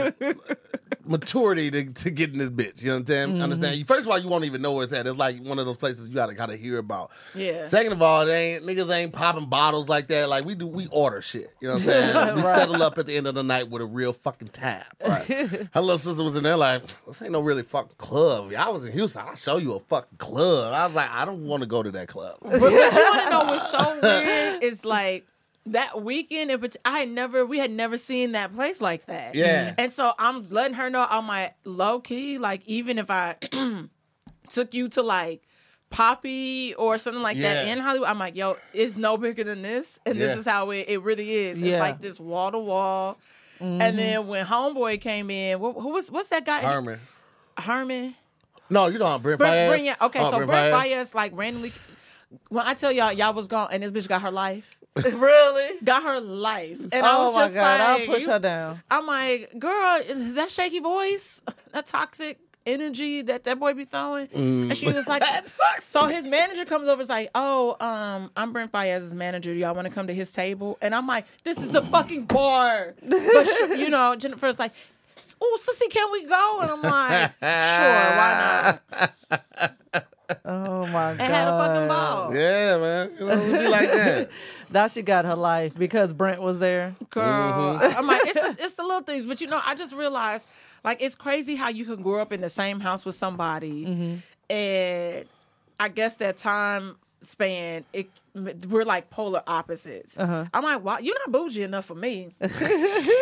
S2: maturity to, to get in this bitch. You know what I'm saying?
S3: Mm-hmm.
S2: Understand? First of all, you won't even know where it's at. It's like one of those places you gotta gotta hear about.
S3: Yeah.
S2: Second of all, they ain't niggas ain't popping bottles like that. Like we do, we order shit. You know what I'm saying? we settle up at the end of the night with a real fucking tab. Right. Her little sister was in there like, this ain't no really fucking club. I was in Houston. I'll show you a fucking club. I was like, I don't want to go to that club.
S3: But you want to know what's so weird? It's like that weekend, in parti- I had never, we had never seen that place like that.
S2: Yeah.
S3: And so I'm letting her know I'm like low key, like even if I took you to like Poppy or something like that in Hollywood, I'm like, yo, it's no bigger than this, and this is how it, it really is. It's like this wall to wall.
S1: Mm-hmm.
S3: And then when Homeboy came in, who, who was what's that guy?
S2: Herman.
S3: Herman.
S2: No, you don't. Brent
S3: Brent,
S2: Faiyaz?
S3: Brent, yeah, okay,
S2: Oh,
S3: so
S2: Brent
S3: Brent
S2: Faiyaz?
S3: Faiyaz like randomly. When I tell y'all, y'all was gone, and this bitch got her life,
S1: really?
S3: got her life, and I
S1: oh
S3: was
S1: my
S3: just
S1: god!
S3: like,
S1: I'll push her down.
S3: I'm like, girl, that shaky voice, that toxic energy that that boy be throwing, and she was like, so his manager comes over, is like, oh, um, I'm Brent Faiyaz's manager. Do Y'all want to come to his table? And I'm like, this is the fucking bar, but sh- you know, Jennifer's like. Oh, sissy, can we go? And I'm like, sure, why not?
S1: Oh my god!
S3: And had a fucking ball.
S2: Yeah, man. It be like that.
S1: Now she got her life because Brent was there.
S3: girl.
S2: Mm-hmm.
S3: I'm like, it's the, it's the little things, but you know, I just realized like it's crazy how you can grow up in the same house with somebody,
S2: Mm-hmm.
S3: and I guess that time span, it we're like polar opposites.
S2: Uh-huh.
S3: I'm like, wow, you're not bougie enough for me,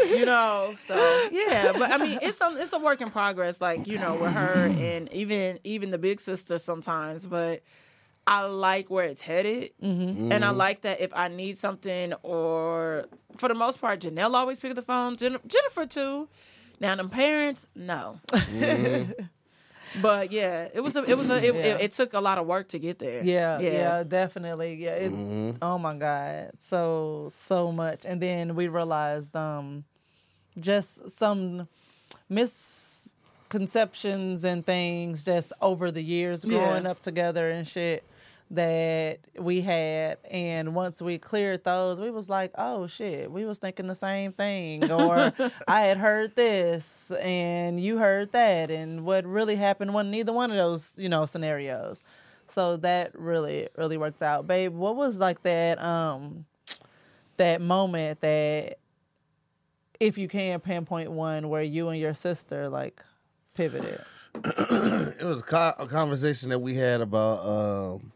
S3: you know. So yeah, but I mean, it's a it's a work in progress, like you know, with her and even even the big sister sometimes, but. I like where it's headed, mm-hmm. and I mm-hmm. like that if I need something, or for the most part, Janelle always pick up the phone. Jen- Jennifer too. Now them parents, no. Mm-hmm. but yeah, it was a, it was a, it,
S1: Yeah.
S3: it, it took a lot of work to get there.
S1: Yeah, yeah, definitely. Yeah. It, Oh my God. So so much. And then we realized um just some misconceptions and things just over the years growing
S3: Yeah.
S1: up together and shit that we had and once we cleared those we was like oh shit we was thinking the same thing or i had heard this and you heard that and what really happened wasn't either one of those you know scenarios. So that really really worked out. Babe what was like that um that moment that if you can pinpoint one where you and your sister like pivoted?
S2: It was a, co- a conversation that we had about um,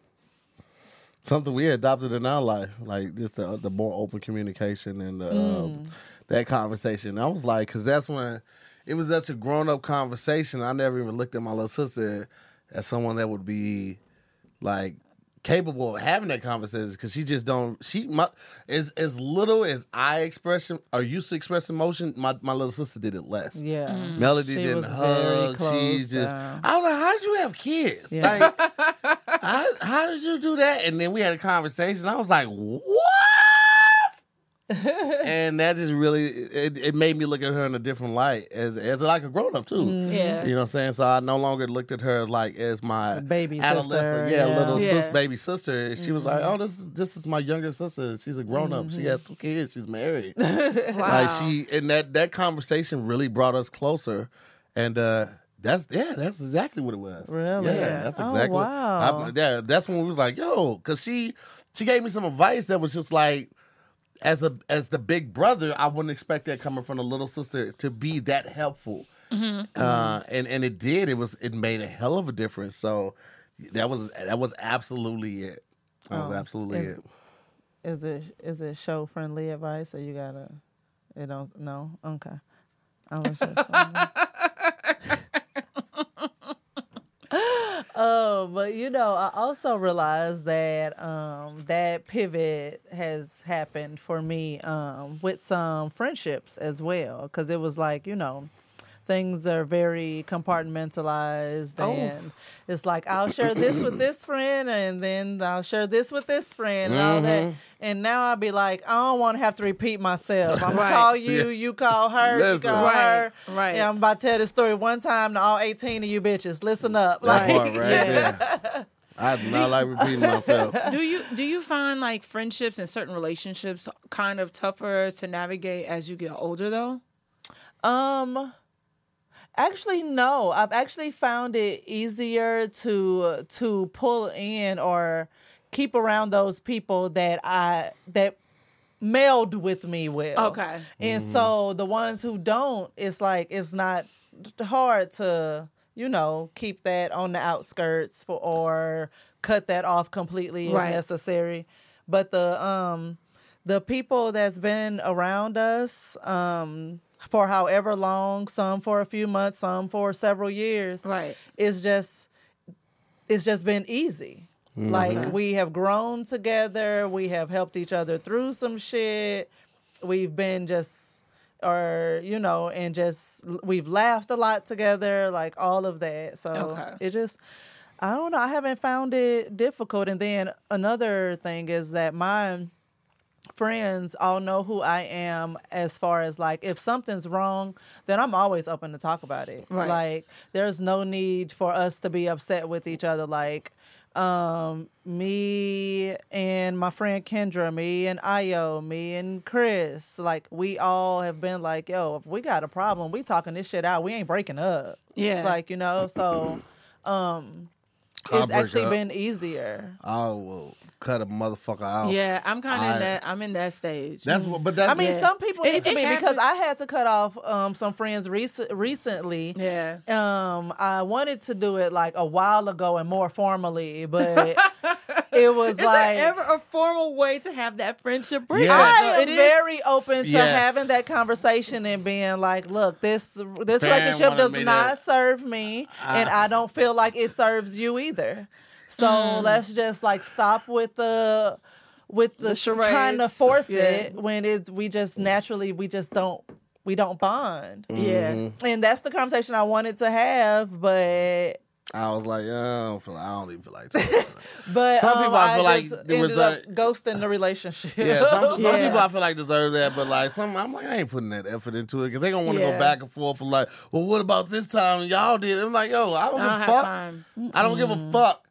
S2: something we adopted in our life, like just the the more open communication and uh, um, that conversation. I was like, because that's when it was such a grown up conversation. I never even looked at my little sister as someone that would be like capable of having that conversation because she just don't she my, as as little as I express or used to express emotion, my, my little sister did it less.
S1: Yeah.
S2: Melody
S1: She
S2: didn't hug.
S1: close,
S2: She's just.
S1: yeah.
S2: I was like, "How did you have kids?
S1: Yeah.
S2: Like, how, how did you do that?" And then we had a conversation. I was like, "What?" and that just really it, it made me look at her in a different light as as like a grown up too. Mm-hmm.
S3: Yeah.
S2: You know what I'm saying? So I no longer looked at her like as my
S1: Baby
S2: adolescent,
S1: sister,
S2: yeah,
S1: yeah.
S2: little
S3: Yeah.
S2: sis baby sister. She was like, mm-hmm. "Oh, this is this is my younger sister. She's a grown up. She mm-hmm. has two kids. She's married."
S3: Wow.
S2: Like she and that that conversation really brought us closer, and uh that's yeah, that's exactly what it was.
S1: Really?
S2: Yeah, that's exactly.
S1: Oh,
S2: exactly.
S1: wow.
S2: I, yeah, that's when we was like, yo, because she she gave me some advice that was just like. As a as the big brother, I wouldn't expect that coming from the little sister to be that helpful, uh, and and it did. It was it made a hell of a difference. So that was that was absolutely it. That was
S1: Oh,
S2: absolutely
S1: is-
S2: it.
S1: Is it is it show friendly advice or you gotta it don't no? Okay. I was just Oh, but you know, I also realized that um that pivot has happened for me um with some friendships as well because it was like, you know, things are very compartmentalized
S3: Oh.
S1: and it's like I'll share this with this friend and then I'll share this with this friend and all that. And now I'll be like, I don't want to have to repeat myself. I'm gonna call you, you call her,
S2: Listen.
S1: you call
S3: Right,
S1: her.
S3: right.
S1: Yeah, I'm about to tell this story one time to all 18 of you bitches. Listen up.
S2: That
S1: Like,
S2: part right
S3: Yeah.
S2: there. I do not like repeating myself.
S3: do you do you find like friendships and certain relationships kind of tougher to navigate as you get older though?
S1: Um actually no. I've actually found it easier to to pull in or keep around those people that I that meld with me well.
S3: Okay.
S1: And so the ones who don't, it's like it's not hard to, you know, keep that on the outskirts for or cut that off completely
S3: Right.
S1: if necessary. But the um the people that's been around us um for however long, some for a few months, some for several years,
S3: Right.
S1: it's just it's just been easy. Mm-hmm. Like we have grown together, we have helped each other through some shit. We've been just or you know, and just we've laughed a lot together, like all of that. So
S3: Okay.
S1: it just I don't know, I haven't found it difficult. And then another thing is that my friends all know who I am as far as like if something's wrong, then I'm always open to talk about it.
S3: Right.
S1: Like there's no need for us to be upset with each other. Like um me and my friend Kendra, me and Ayo, me and Chris, like we all have been like, yo, if we got a problem, we talking this shit out. We ain't breaking up.
S3: Yeah.
S1: Like, you know, so um
S2: I'll
S1: it's actually
S2: up.
S1: been easier.
S2: I will cut a motherfucker out.
S3: Yeah, I'm kind of in that. I'm in that stage.
S2: That's what. But that's.
S1: I mean,
S3: Yeah.
S1: some people
S3: It-
S1: need to
S3: it
S1: be because. I had to cut off um, some friends rec- recently.
S3: yeah.
S1: Um, I wanted to do it like a while ago and more formally, but it was
S3: Is
S1: like
S3: there ever a formal way to have that friendship break?
S2: Yeah.
S1: I
S3: So
S1: am very open to
S2: Yes.
S1: having that conversation and being like, look, this this
S2: Fam
S1: relationship does
S2: me to-
S1: not serve me, and I don't feel like it serves you either. So
S3: Mm.
S1: let's just like stop with the with the,
S3: The
S1: trying to force
S3: Yeah.
S1: it when it's we just naturally we just don't we don't bond.
S3: Yeah.
S2: Mm-hmm.
S1: And that's the conversation I wanted to have, but
S2: I was like, yeah, I don't feel. Like, I don't even feel like talking.
S1: but
S2: Some
S1: um,
S2: people I feel like
S1: just
S2: there was
S1: ended up
S2: a-
S1: ghosting the relationship.
S2: Yeah, some, some
S3: Yeah.
S2: people I feel like deserve that, but like some, I'm like, I ain't putting that effort into it because they gonna want to
S3: Yeah.
S2: go back and forth for like, well, what about this time? Y'all did. I'm like, yo, I don't,
S3: I don't
S2: give a fuck.
S3: time.
S2: I don't give a fuck.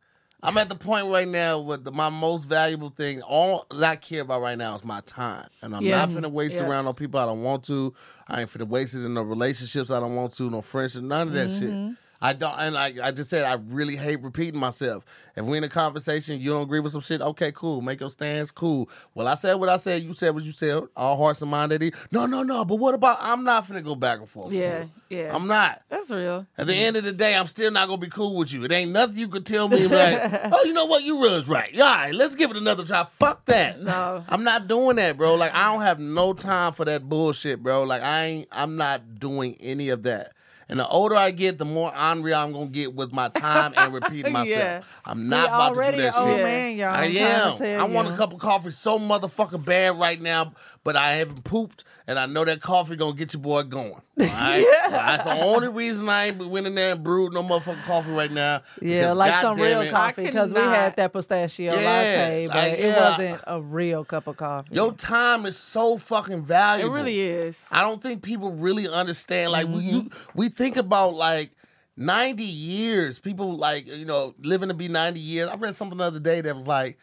S2: I'm at the point right now where the, my most valuable thing, all that I care about right now is my time. And I'm
S3: Yeah.
S2: not finna waste
S3: Yeah.
S2: around on people I don't want to. I ain't finna waste it in no relationships I don't want to, no friendships, none of that shit. Mm-hmm. I don't, and like I just said, I really hate repeating myself. If we in a conversation, you don't agree with some shit, okay, cool. Make your stance, cool. Well, I said what I said, you said what you said. All hearts and mind at ease. No, no, no. But what about? I'm not finna go back and forth.
S3: Yeah, yeah.
S2: I'm not.
S3: That's real.
S2: At the end of the day, I'm still not gonna be cool with you. It ain't nothing you could tell me like, oh, you know what, you was right. Yeah, all right, let's give it another try. Fuck that.
S3: No.
S2: I'm not doing that, bro. Like I don't have no time for that bullshit, bro. Like I ain't I'm not doing any of that. And the older I get, the more angry I'm gonna get with my time and repeating myself.
S3: Yeah.
S2: I'm not
S1: He
S2: about to do that
S1: old
S2: shit.
S1: man, y'all.
S2: I
S1: tell
S2: I want a cup of coffee so motherfucking bad right now, but I haven't pooped, and I know that coffee gonna get your boy going. All right? So that's the only reason I ain't went in there and brewed no motherfucking coffee right now.
S1: Yeah,
S2: because
S1: like some
S2: goddamn
S1: real
S2: it,
S1: coffee because we had that pistachio
S2: Yeah,
S1: latte, but
S2: like,
S1: it wasn't a real cup of coffee.
S2: Your time is so fucking valuable.
S3: It really is.
S2: I don't think people really understand. Like we
S1: Mm-hmm.
S2: you, we think about like ninety years. People like you know living to be ninety years. I read something the other day that was like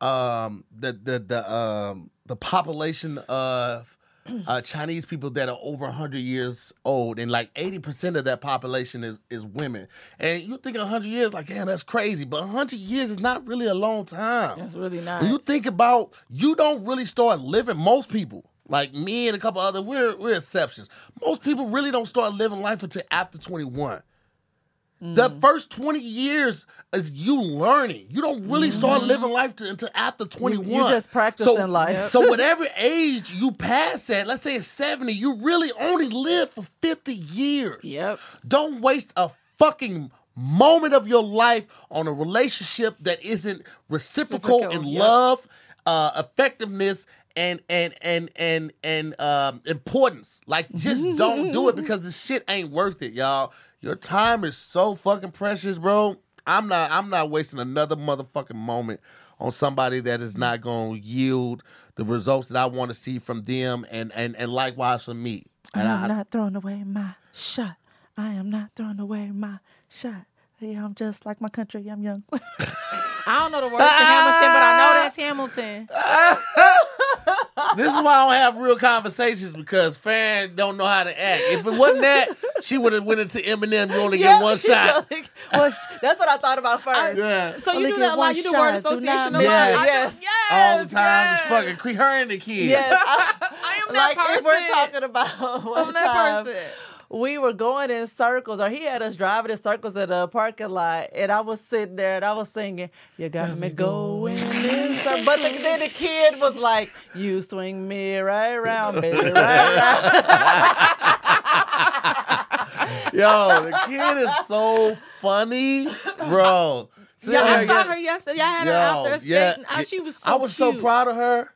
S2: um, the the the um, the population of uh, Chinese people that are over 100 years old, and like 80% of that population is, is women. And you think 100 years, like, damn, that's crazy. But 100 years is not really a long time.
S3: That's really not.
S2: When you think about, you don't really start living, most people. Like me and a couple other, we're, we're exceptions. Most people really don't start living life until after 21. The mm-hmm. first 20 years is you learning. You don't really mm-hmm. start living life to, until after 21. You, you
S1: just practicing so, life.
S2: so whatever age you pass at, let's say it's 70, you really only live for 50 years.
S3: Yep.
S2: Don't waste a fucking moment of your life on a relationship that isn't reciprocal,
S3: reciprocal
S2: in
S3: yep.
S2: love, uh, effectiveness, and and and and and um, importance. Like, just don't do it because the shit ain't worth it, y'all. Your time is so fucking precious, bro. I'm not. I'm not wasting another motherfucking moment on somebody that is not going to yield the results that I want to see from them, and and and likewise from me.
S1: I'm
S2: I,
S1: not throwing away my shot. I am not throwing away my shot. Yeah, I'm just like my country. I'm young.
S3: I don't know the words to Hamilton, but I know that's Hamilton.
S2: this is why I don't have real conversations because fan don't know how to act. If it wasn't that, she would have went into Eminem. You only get one
S1: she
S2: shot.
S1: only- well, sh- that's what I thought about first.
S2: Yeah.
S3: So you
S1: Only
S3: do
S1: get
S3: that a lot. You do word association
S1: not
S3: a lot.
S2: miss.
S3: Do-
S1: Yes.
S3: yes,
S2: All the time,
S3: yes.
S2: it's fucking cre- her and the kid.
S1: Yes, I,
S3: I am
S1: like
S3: that
S1: if we're
S3: person.
S1: talking about one
S3: I'm that
S1: time,
S3: person.
S1: We were going in circles, or he had us driving in circles in the parking lot, and I was sitting there and I was singing, "You got me going in circles," but the, then the kid was like, "You swing me right around, baby, right around."
S2: Yo, the kid is so funny, bro. See
S3: Yeah, I
S2: her,
S3: saw
S2: yeah.
S3: her yesterday. I had her out there skating. Ah,
S2: yeah.
S3: she was so
S2: I was so proud of her.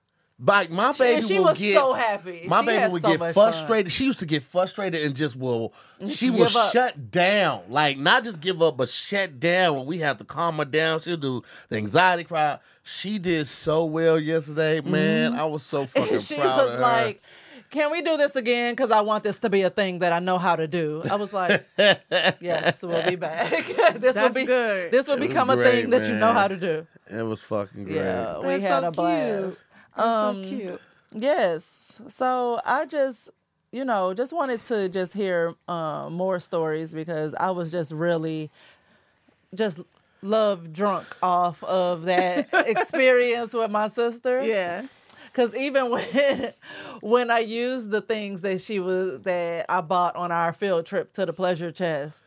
S2: Like my baby
S1: and she
S2: will
S1: was
S2: get
S1: so happy.
S2: My
S1: She
S2: baby
S1: had
S2: would
S1: so
S2: get
S1: much fun.
S2: frustrated. She used to get frustrated and just will. She will
S1: up.
S2: shut down, like not just give up, but shut down. When we have to calm her down, she'll do the anxiety cry. She did so well yesterday, man. Mm-hmm. I was so fucking
S1: And she
S2: proud
S1: was
S2: of her.
S1: like, "Can we do this again? Because I want this to be a thing that I know how to do." I was like, "Yes, we'll be back. this will be
S3: good.
S1: this will
S2: It was
S1: become a
S2: great,
S1: thing that you know how to do."
S2: it was fucking great.
S1: Yeah, we
S3: That's
S1: had
S3: so
S1: a blast.
S3: cute.
S1: Um,
S3: so cute.
S1: Yes. So I just, you know, just wanted to just hear um, more stories because I was just really, just love drunk off of that experience with my sister.
S3: Yeah.
S1: Cause even when when I used the things that she was that I bought on our field trip to the pleasure chest,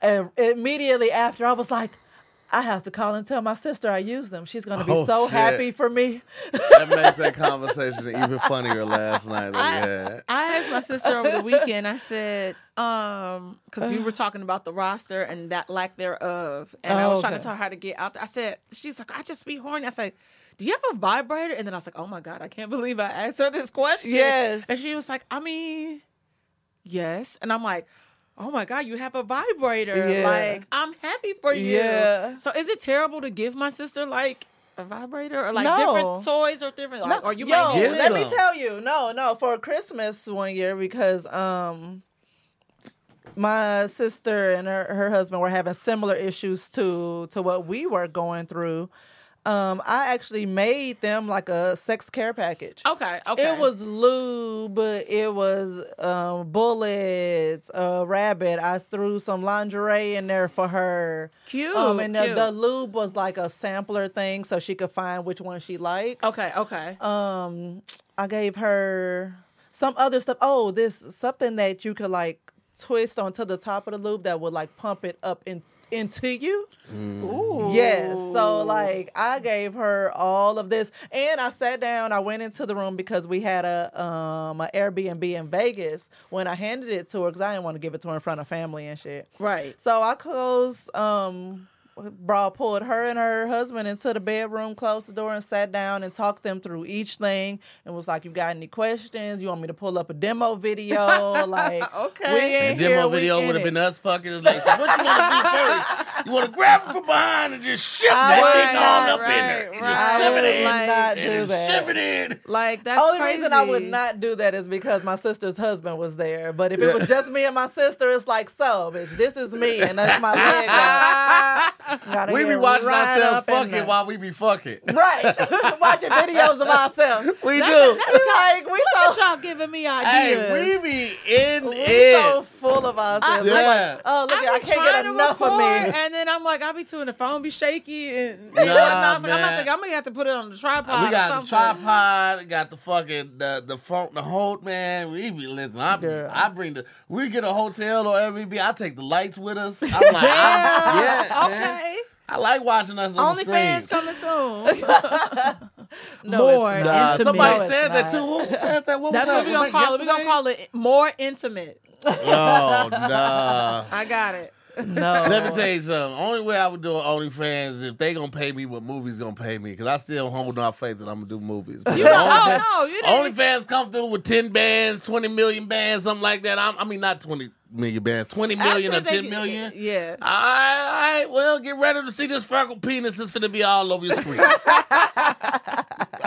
S1: and immediately after I was like, I have to call and tell my sister I use them. She's gonna be
S2: Oh,
S1: so
S2: shit.
S1: happy for me.
S2: That makes that conversation even funnier last night that
S3: I,
S2: we had.
S3: I asked my sister over the weekend. I said, um, because you were talking about the roster and that lack thereof, and I
S1: Oh,
S3: was trying to tell her how to get out there. I said, she's like, I just be horny. I said, Do you have a vibrator? And then I was like, Oh my god, I can't believe I asked her this question.
S1: Yes.
S3: and she was like, I mean, yes, and I'm like. Oh my God, you have a vibrator.
S1: Yeah.
S3: Like, I'm happy for you.
S1: Yeah.
S3: So is it terrible to give my sister like a vibrator or like
S1: No.
S3: different toys or different like or you
S1: Yo,
S3: might get
S1: let me tell you, no, no, for Christmas one year because um my sister and her, her husband were having similar issues to to what we were going through. Um, I actually made them like a sex care package.
S3: Okay, okay.
S1: It was lube, it was um, bullets, a rabbit. I threw some lingerie in there for her.
S3: cute.
S1: Um, and the, the lube was like a sampler thing, so she could find which one she liked.
S3: okay, okay.
S1: Um, I gave her some other stuff. Oh, this something that you could like twist onto the top of the lube that would like pump it up in, into you.
S3: Ooh.
S1: Yes. So like I gave her all of this and I sat down, I went into the room because we had a um an Airbnb in Vegas when I handed it to her cuz I didn't want to give it to her in front of family and shit.
S3: Right.
S1: So I closed um brought pulled her and her husband into the bedroom, closed the door and sat down and talked them through each thing and was like, You got any questions? You want me to pull up a demo video? like
S3: Okay.
S1: we
S2: The
S1: ain't
S2: demo
S1: here, we
S2: video would have been us fucking. It's like, so what you want to do first? You want to grab it from behind and just shift
S1: I
S2: that
S1: would
S2: thing all
S1: not-
S2: up in there.
S3: right,
S2: You
S3: right.
S2: just
S1: I
S2: shove
S1: would
S2: it in.
S3: like-
S1: not
S2: and
S1: do
S2: then
S1: that.
S2: Shove it in.
S3: Like that's the
S1: Only
S3: crazy.
S1: reason I would not do that is because my sister's husband was there. But if it was just me and my sister, it's like, so, bitch, this is me, and that's my leg. Out. Gotta
S2: We be watching
S1: right
S2: ourselves fucking
S1: there.
S2: while we be fucking.
S1: Right, watching videos of ourselves.
S2: We
S3: That's-
S2: do.
S3: that's
S1: like we
S3: Look at
S1: so
S3: y'all giving me ideas.
S2: Hey, we be in
S1: we
S2: it.
S1: so full of ourselves.
S2: I-
S1: We're
S2: Yeah.
S1: like, oh look,
S3: I,
S1: I, can't get
S3: to
S1: enough of
S3: record,
S1: me.
S3: And then I'm like, I'll be too, and the phone be shaky, and
S2: Nah,
S3: and. I was like, I'm
S2: man.
S3: not thinking, I'm gonna have to put it on the tripod.
S2: Uh, we got
S3: or
S2: the
S3: something.
S2: tripod, got the fucking the the phone, the whole man. We be listening. I, be,
S1: Girl.
S2: I bring the. We get a hotel or Airbnb. I take the lights with us. I'm like, I'm, yeah, man.
S3: Okay.
S2: I like watching us on the screen.
S3: OnlyFans coming soon.
S1: No,
S3: More
S1: it's not.
S2: Nah,
S3: intimate.
S2: somebody
S1: No, it's
S2: said that
S1: not.
S2: too. Who said that? What
S3: That's
S2: was
S3: what we're gonna call it. We're gonna call it more intimate.
S2: Oh nah.
S3: I got it.
S1: No,
S2: Let me tell you something. Only way I would do OnlyFans is if they gonna pay me what movies gonna pay me, because I still hold out faith that I'm gonna do movies. But
S3: You know,
S2: OnlyFans-
S3: oh no, you didn't.
S2: OnlyFans come through with ten bands, twenty million bands, something like that. I'm, I mean, not twenty million bands, twenty million
S3: Actually,
S2: or
S3: they-
S2: ten million.
S3: Yeah.
S2: All right, all right, well, get ready to see this freckle penis. It's gonna be all over your screens.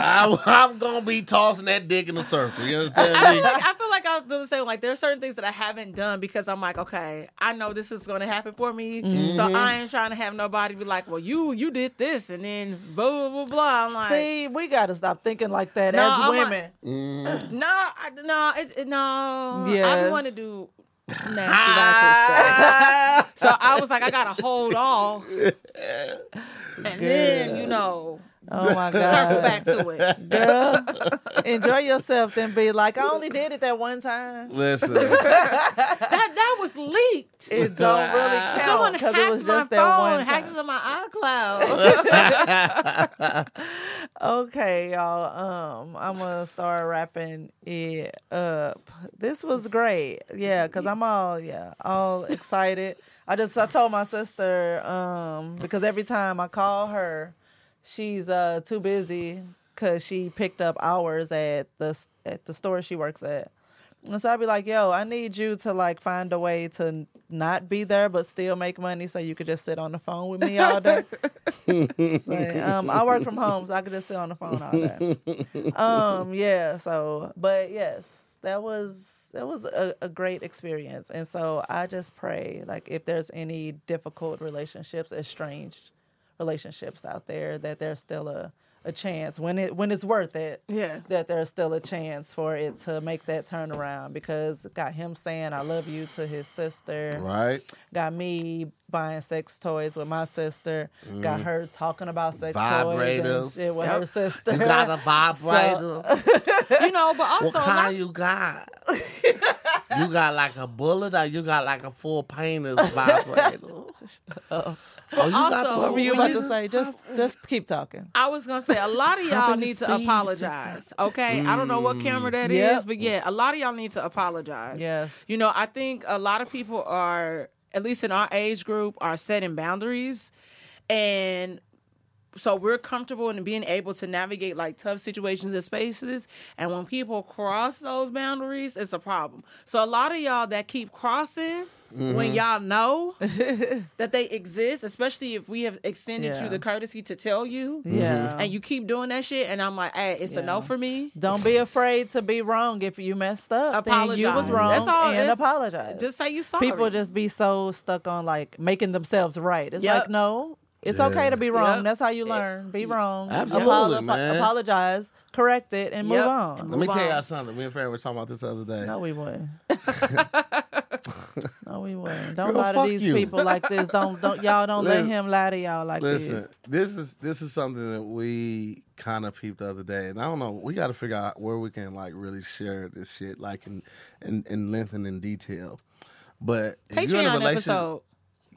S2: I, I'm gonna be tossing that dick in a circle. You understand
S3: I feel, like, I feel like I feel the same. Like there are certain things that I haven't done because I'm like, okay, I know this is going to happen for me,
S2: Mm-hmm.
S3: so I ain't trying to have nobody be like, well, you you did this, and then blah blah blah blah. I'm like,
S1: See, we gotta stop thinking like that
S3: No,
S1: as
S3: I'm like-
S1: women.
S2: Mm.
S3: no, I, no, it, it- no. I
S1: Yes.
S3: want to do nasty ah. stuff. So I was like, I gotta hold off, and then you know
S1: oh my god,
S3: circle back to it.
S1: girl. Enjoy yourself, then be like, I only did it that one time.
S2: Listen,
S3: That that was leaked.
S1: It don't really count
S3: Someone
S1: because
S3: hacked
S1: it was
S3: my
S1: just that
S3: phone,
S1: one
S3: hacked
S1: time.
S3: into my iCloud.
S1: Okay, y'all. Um, I'm gonna start wrapping it up. This was great. Yeah, cause I'm all yeah, all excited. I just I told my sister um because every time I call her, she's uh too busy because she picked up hours at the at the store she works at. And so I'd be like, yo, I need you to like find a way to not be there but still make money so you could just sit on the phone with me all day. Say, um, I work from home, so I could just sit on the phone all day. Um, yeah, so but yes, that was that was a, a great experience. And so I just pray, like if there's any difficult relationships, estranged relationships out there, that there's still a, a chance when it when it's worth it
S3: yeah.
S1: that there's still a chance for it to make that turnaround because got him saying I love you to his sister.
S2: right?
S1: Got me buying sex toys with my sister. Got mm. her talking about sex toys and shit with
S3: Yep.
S1: her sister.
S2: You got a vibrator.
S3: You know, but also
S2: what
S3: a lot-
S2: kind you got? you got like a bullet, or you got like a full painter's vibrator? Oh, you
S3: Also,
S2: the
S1: what were you about
S3: you,
S1: to say? Just uh, just keep talking.
S3: I was gonna say a lot of y'all need to apologize. Okay, I don't know what camera mm. that is,
S1: Yep.
S3: but yeah, a lot of y'all need to apologize.
S1: Yes.
S3: You know, I think a lot of people are, at least in our age group, are setting boundaries, and so we're comfortable in being able to navigate like tough situations and spaces. And when people cross those boundaries, it's a problem. So a lot of y'all that keep crossing.
S2: Mm-hmm.
S3: When y'all know that they exist, especially if we have extended
S1: Yeah.
S3: you the courtesy to tell you,
S1: Yeah.
S3: and you keep doing that shit, and I'm like, hey, it's a no for me.
S1: Don't be afraid to be wrong if you messed up. Then you was
S3: Apologize.
S1: wrong
S3: That's all-
S1: and apologize.
S3: Just say you sorry.
S1: People just be so stuck on like making themselves right. It's
S3: Yep.
S1: like no, It's
S2: Yeah.
S1: okay to be wrong.
S3: Yep.
S1: That's how you learn. Be wrong.
S2: Absolutely, man.
S1: Apologize, correct it, and move
S3: Yep.
S1: on.
S3: And
S2: Let me
S3: Move
S2: tell y'all something. Me and Fran were talking about this the other day.
S1: No, we wouldn't. no, we wouldn't. Don't
S2: Girl,
S1: lie to these
S2: you.
S1: people like this. Don't don't y'all don't let him lie to y'all like
S2: Listen,
S1: this.
S2: this is this is something that we kind of peeped the other day, and I don't know. We got to figure out where we can like really share this shit, like in in, in length and in detail. But if you're in a
S3: Patreon
S2: relation,
S3: episode.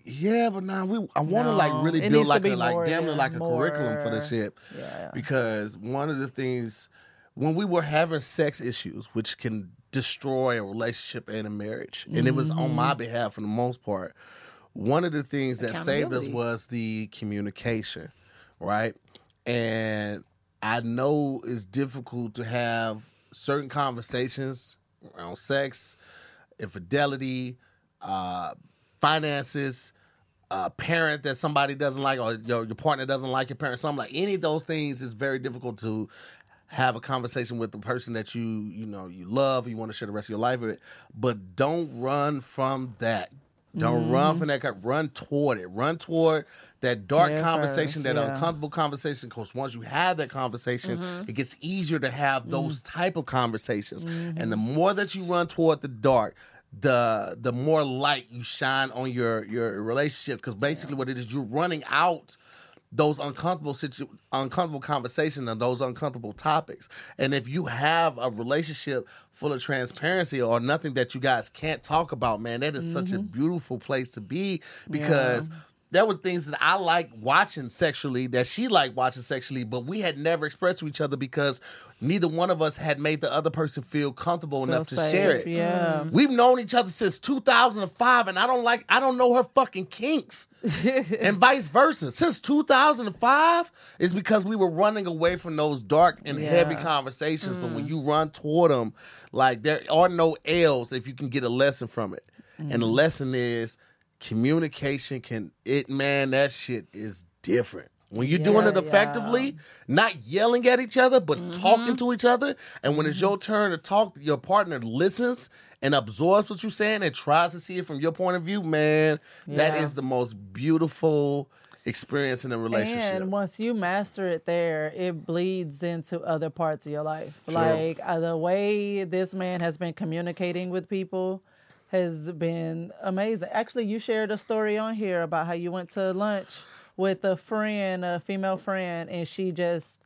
S2: Yeah, but now we I want to like really build like a like damn near like a curriculum for this
S1: more-
S2: shit.
S1: Yeah.
S2: Because one of the things when we were having sex issues, which can destroy a relationship and a marriage, and it was on
S1: Mm-hmm.
S2: my behalf for the most part. One of the things that saved us was the communication, right? And I know it's difficult to have certain conversations around sex, infidelity, uh, finances, a parent that somebody doesn't like, or your, your partner doesn't like your parent, something like any of those things is very difficult to have a conversation with the person that you you know you love, you want to share the rest of your life with. But don't run from that. Don't mm-hmm. run from that. Run toward it. Run toward that dark
S1: Yeah,
S2: conversation, that
S1: yeah.
S2: uncomfortable conversation. Because once you have that conversation, mm-hmm. it gets easier to have mm. those type of conversations. And the mm-hmm. more that you run toward the dark, the the more light you shine on your your relationship. Because basically, what it is, you're running out those uncomfortable situ- uncomfortable conversations and those uncomfortable topics. And if you have a relationship full of transparency or nothing that you guys can't talk about, man, that is such a mm-hmm. beautiful place to be because there was things that I like watching sexually that she liked watching sexually, but we had never expressed to each other because neither one of us had made the other person feel comfortable enough to share it.
S1: Yeah. Mm.
S2: We've known each other since 2005, and I don't like, I don't know her fucking kinks, and vice versa. Since 2005, is because we were running away from those dark and heavy
S1: Yeah.
S2: conversations. But when mm. you run toward them, like there are no L's if you can get a lesson from it, and the mm. lesson is communication. Can it, man? That shit is different. When you're doing it
S1: Yeah,
S2: effectively, not yelling at each other, but talking to each other. And when it's your turn to talk, your partner listens and absorbs what you're saying and tries to see it from your point of view, man, that
S1: Yeah.
S2: is the most beautiful experience in a relationship.
S1: And once you master it there, it bleeds into other parts of your life. Like uh, the way this man has been communicating with people has been amazing. Actually, you shared a story on here about how you went to lunch with a friend, a female friend, and she just,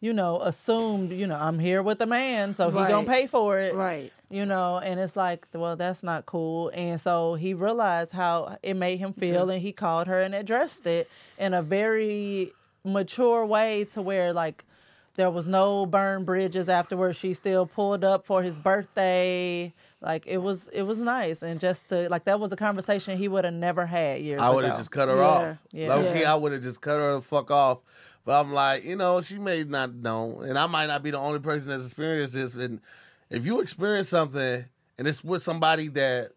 S1: you know, assumed, you know, I'm here with a man, so he gonna pay for it
S3: Right.
S1: you know and it's like well that's not cool and so he realized how it made him feel and he called her and addressed it in a very mature way to where like there was no burned bridges afterwards she still pulled up for his birthday like it was it was nice and just to like that was a conversation he would have never had years ago.
S2: I would have just cut her
S3: Yeah,
S2: off.
S1: yeah.
S2: Low key,
S3: Yeah.
S2: I would have just cut her the fuck off. But I'm like, you know, she may not know, and I might not be the only person that's experienced this. And if you experience something and it's with somebody that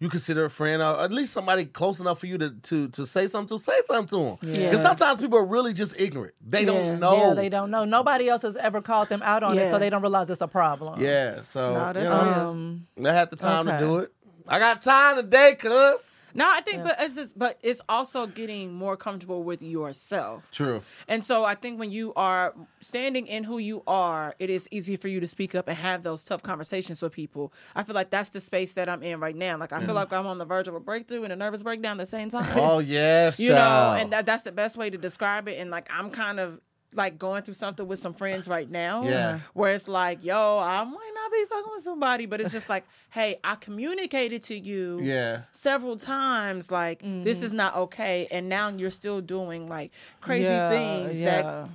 S2: you consider a friend or at least somebody close enough for you to to, to say something to, say something to them.
S3: Yeah.
S2: Because sometimes people are really just ignorant. They
S3: Yeah.
S2: don't know.
S1: yeah they don't know nobody else has ever called them out on it so they don't realize it's a problem
S2: Yeah, so
S3: No,
S2: you
S3: that's
S2: know,
S1: um
S2: I had the time to do it. I got time today, cuz.
S3: No, I think, but it's just, but it's also getting more comfortable with yourself.
S2: True.
S3: And so I think when you are standing in who you are, it is easy for you to speak up and have those tough conversations with people. I feel like that's the space that I'm in right now. Like I feel mm. like I'm on the verge of a breakthrough and a nervous breakdown at the same time.
S2: Oh yes,
S3: you know, and that, that's the best way to describe it. And like I'm kind of like going through something with some friends right now.
S2: Yeah.
S3: Where it's like, yo, I might not be fucking with somebody, but it's just like, hey, I communicated to you
S2: yeah.
S3: several times like this mm-hmm. is not okay and now you're still doing like crazy
S1: yeah,
S3: things
S1: yeah.
S3: that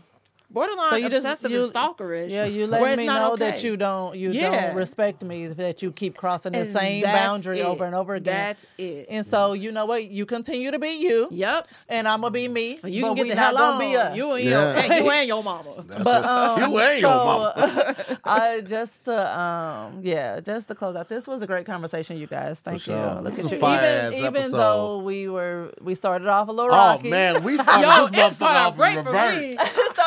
S3: borderline
S1: So you just-
S3: obsessive
S1: you-
S3: and stalkerish.
S1: Yeah, you
S3: where
S1: let
S3: it's
S1: me
S3: not
S1: know that you don't you
S3: Yeah.
S1: don't respect me, that you keep crossing the
S3: And
S1: same boundary
S3: it.
S1: over and over again.
S3: That's it.
S1: and so you know what? You continue to be you,
S3: Yep.
S1: and I'm gonna be me.
S3: You
S1: but
S3: can get
S1: we
S3: the
S1: not
S3: hell
S1: gonna
S3: on.
S1: be us.
S3: You and
S2: Yeah.
S3: your you and your mama.
S1: but um,
S2: You ain't your
S1: so,
S2: mama.
S1: I just to um yeah, just to close out. This was a great conversation, you guys. Thank
S2: For
S1: you.
S2: sure.
S1: Look
S2: This
S1: at you.
S2: a fire-ass
S1: Even even
S2: episode.
S1: though we were we started off a little rocky.
S2: Oh man, we started this motherfucker
S3: off
S2: off in
S3: great for
S2: reverse.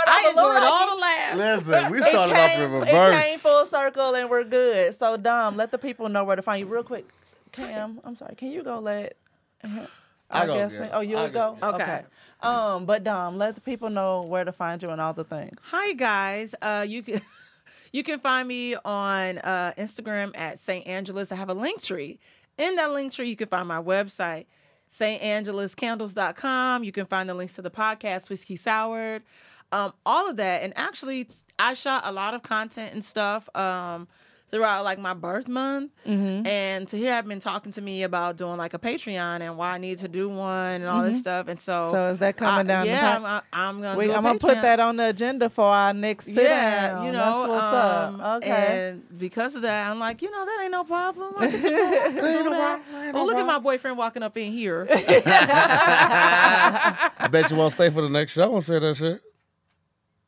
S3: Me.
S1: started off
S3: I
S1: a little
S3: enjoyed
S1: rocky.
S3: all the laughs.
S2: Listen, we
S1: It
S2: started off
S1: came,
S2: in
S1: it came full circle and we're good. So Dom, let the people know where to find you real quick. Cam, I'm sorry. Can you go let
S2: I
S1: I
S2: go
S1: guess. Oh, you'll go.
S2: go.
S1: Okay.
S3: Okay.
S1: Um, but Dom, let the people know where to find you and all the things.
S3: Hi guys. Uh, you can you can find me on uh, Instagram at St. Angelus. I have a link tree. In that link tree, you can find my website, StAngelusCandles.com. You can find the links to the podcast, Whiskey Soured, um, all of that. And actually, I shot a lot of content and stuff. Um, throughout like my birth month and Tahir have been talking to me about doing like a patreon and why i need to do one and all this stuff and so
S1: So is that coming
S3: I-
S1: down the
S3: yeah
S1: pipe?
S3: I'm, I'm gonna
S1: We,
S3: do a
S1: I'm gonna put that on the agenda for our next sit
S3: Yeah,
S1: down.
S3: you know,
S1: That's what's
S3: um,
S1: up. Okay.
S3: And because of that, I'm like, you know, that ain't no problem. I can do that. Can do that.
S2: problem.
S3: Oh,
S2: no
S3: look at my boyfriend walking up in here.
S2: I bet you won't stay for the next show. I won't say that shit.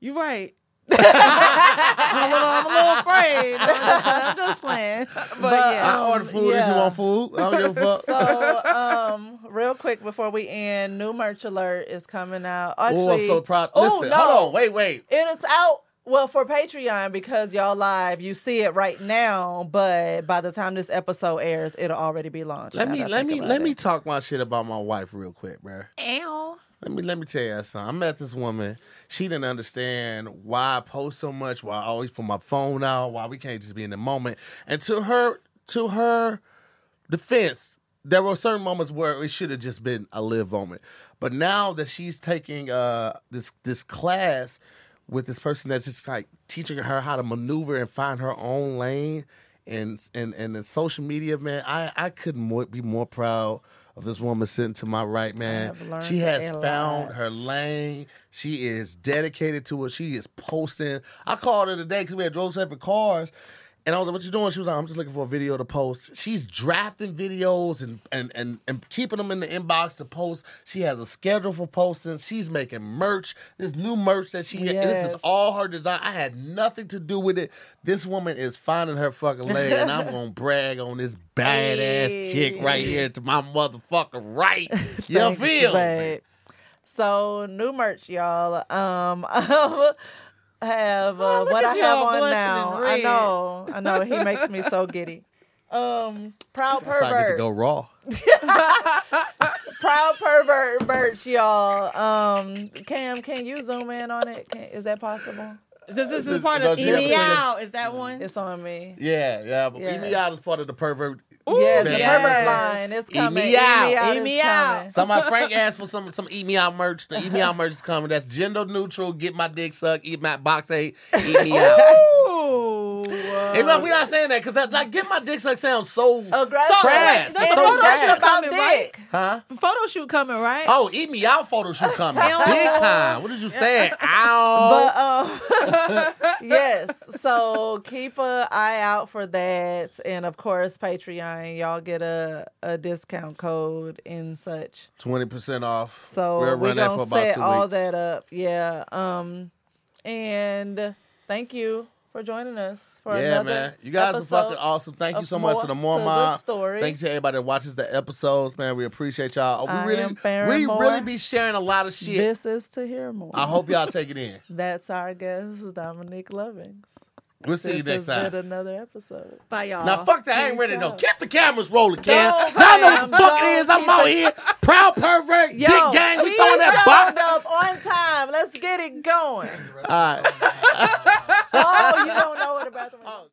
S3: You're right. I'm, a little, I'm a little afraid. I'm, just, I'm just playing. But,
S1: But,
S3: yeah.
S2: I order food if you want food. I don't give a fuck.
S1: So, um, real quick before we end, new merch alert is coming out.
S2: Oh, I'm so proud.
S1: Oh,
S2: Listen,
S1: no.
S2: hold on. Wait, wait.
S1: It is out. Well, for Patreon because y'all live, you see it right now. But by the time this episode airs, it'll already be launched.
S2: Let me let me let
S1: it.
S2: me talk my shit about my wife real quick, bruh.
S3: Ow.
S2: Let me let me tell you something. I met this woman. She didn't understand why I post so much, why I always put my phone out, why we can't just be in the moment. And to her to her defense, there were certain moments where it should have just been a live moment. But now that she's taking uh this this class with this person that's just like teaching her how to maneuver and find her own lane and and and in social media, man, I I couldn't be more proud of this woman sitting to my right, man. She has found her lane. She is dedicated to it. She is posting. I called her today because we had drove separate cars. And I was like, what you doing? She was like, I'm just looking for a video to post. She's drafting videos and, and, and, and keeping them in the inbox to post. She has a schedule for posting. She's making merch. This new merch that she this is all her design. I had nothing to do with it. This woman is finding her fucking lane, and I'm gonna brag on this badass
S1: Hey.
S2: chick right here to my motherfucker right. You
S1: Thanks,
S2: feel? me?
S1: babe. So new merch, y'all. Um, have uh,
S3: Oh,
S1: what I have on now. I know, I know. He makes me so giddy. Um, proud
S2: So I get to
S1: pervert,
S2: go raw.
S1: proud pervert merch, y'all. Um, Cam, can you zoom in on it? Can, is that possible?
S3: This, this
S2: This-
S3: is part of
S2: don't
S3: Eat Me Out. Is that one?
S1: It's on me.
S2: Yeah, yeah. But
S1: Yeah.
S2: Eat Me Out is part of the pervert.
S1: Yes, the
S2: yes.
S1: pervert line is coming.
S2: Eat
S1: coming.
S2: me out.
S3: Eat
S1: is
S3: me out.
S1: coming.
S2: Somebody Frank asked for some some Eat Me Out merch. The Eat Me Out merch is coming. That's gender neutral. Get my dick sucked. Eat my box eight. Eat me out.
S3: Ooh.
S2: Hey, no, we're not saying that because that like get my dick sucked sounds so
S1: Aggressive.
S3: So,
S2: crass.
S3: there's
S2: It's so
S3: photo
S2: crass.
S3: shoot
S1: about
S3: coming, right?
S2: huh?
S3: Photo shoot coming, right?
S2: Oh, Eat Me Out photo shoot coming.
S3: Ew.
S2: Big time. What did you say? Ow.
S1: But um, yes, so keep an eye out for that, and of course Patreon. Y'all get a a discount code and such.
S2: Twenty percent off.
S1: So
S2: we're
S1: we're
S2: running that for
S1: gonna
S2: about
S1: set
S2: two
S1: all
S2: weeks.
S1: that up. Yeah. Um, and thank you for joining us for
S2: Yeah, man. You guys are fucking awesome. Thank you so much to the More
S1: to
S2: Mob.
S1: Story.
S2: Thanks to everybody that watches the episodes, man. We appreciate y'all. We
S1: I
S2: really, we really be sharing a lot of shit.
S1: This is to hear more.
S2: I hope y'all take it in.
S1: That's our guest, Dominique Lovings.
S2: We'll see you next
S1: has
S2: time.
S1: been another episode.
S3: Bye, y'all.
S2: Now fuck that. I ain't ready though.
S1: out.
S2: Keep the cameras rolling, Cam.
S1: Don't,
S2: Now I know what the fuck it. I'm out here. Proud pervert.
S1: Yo,
S2: Big gang. We throwing that
S1: showed
S2: box.
S1: up on time. Let's get it going.
S2: All right.
S1: oh, you don't know what about the bathroom.
S2: Oh.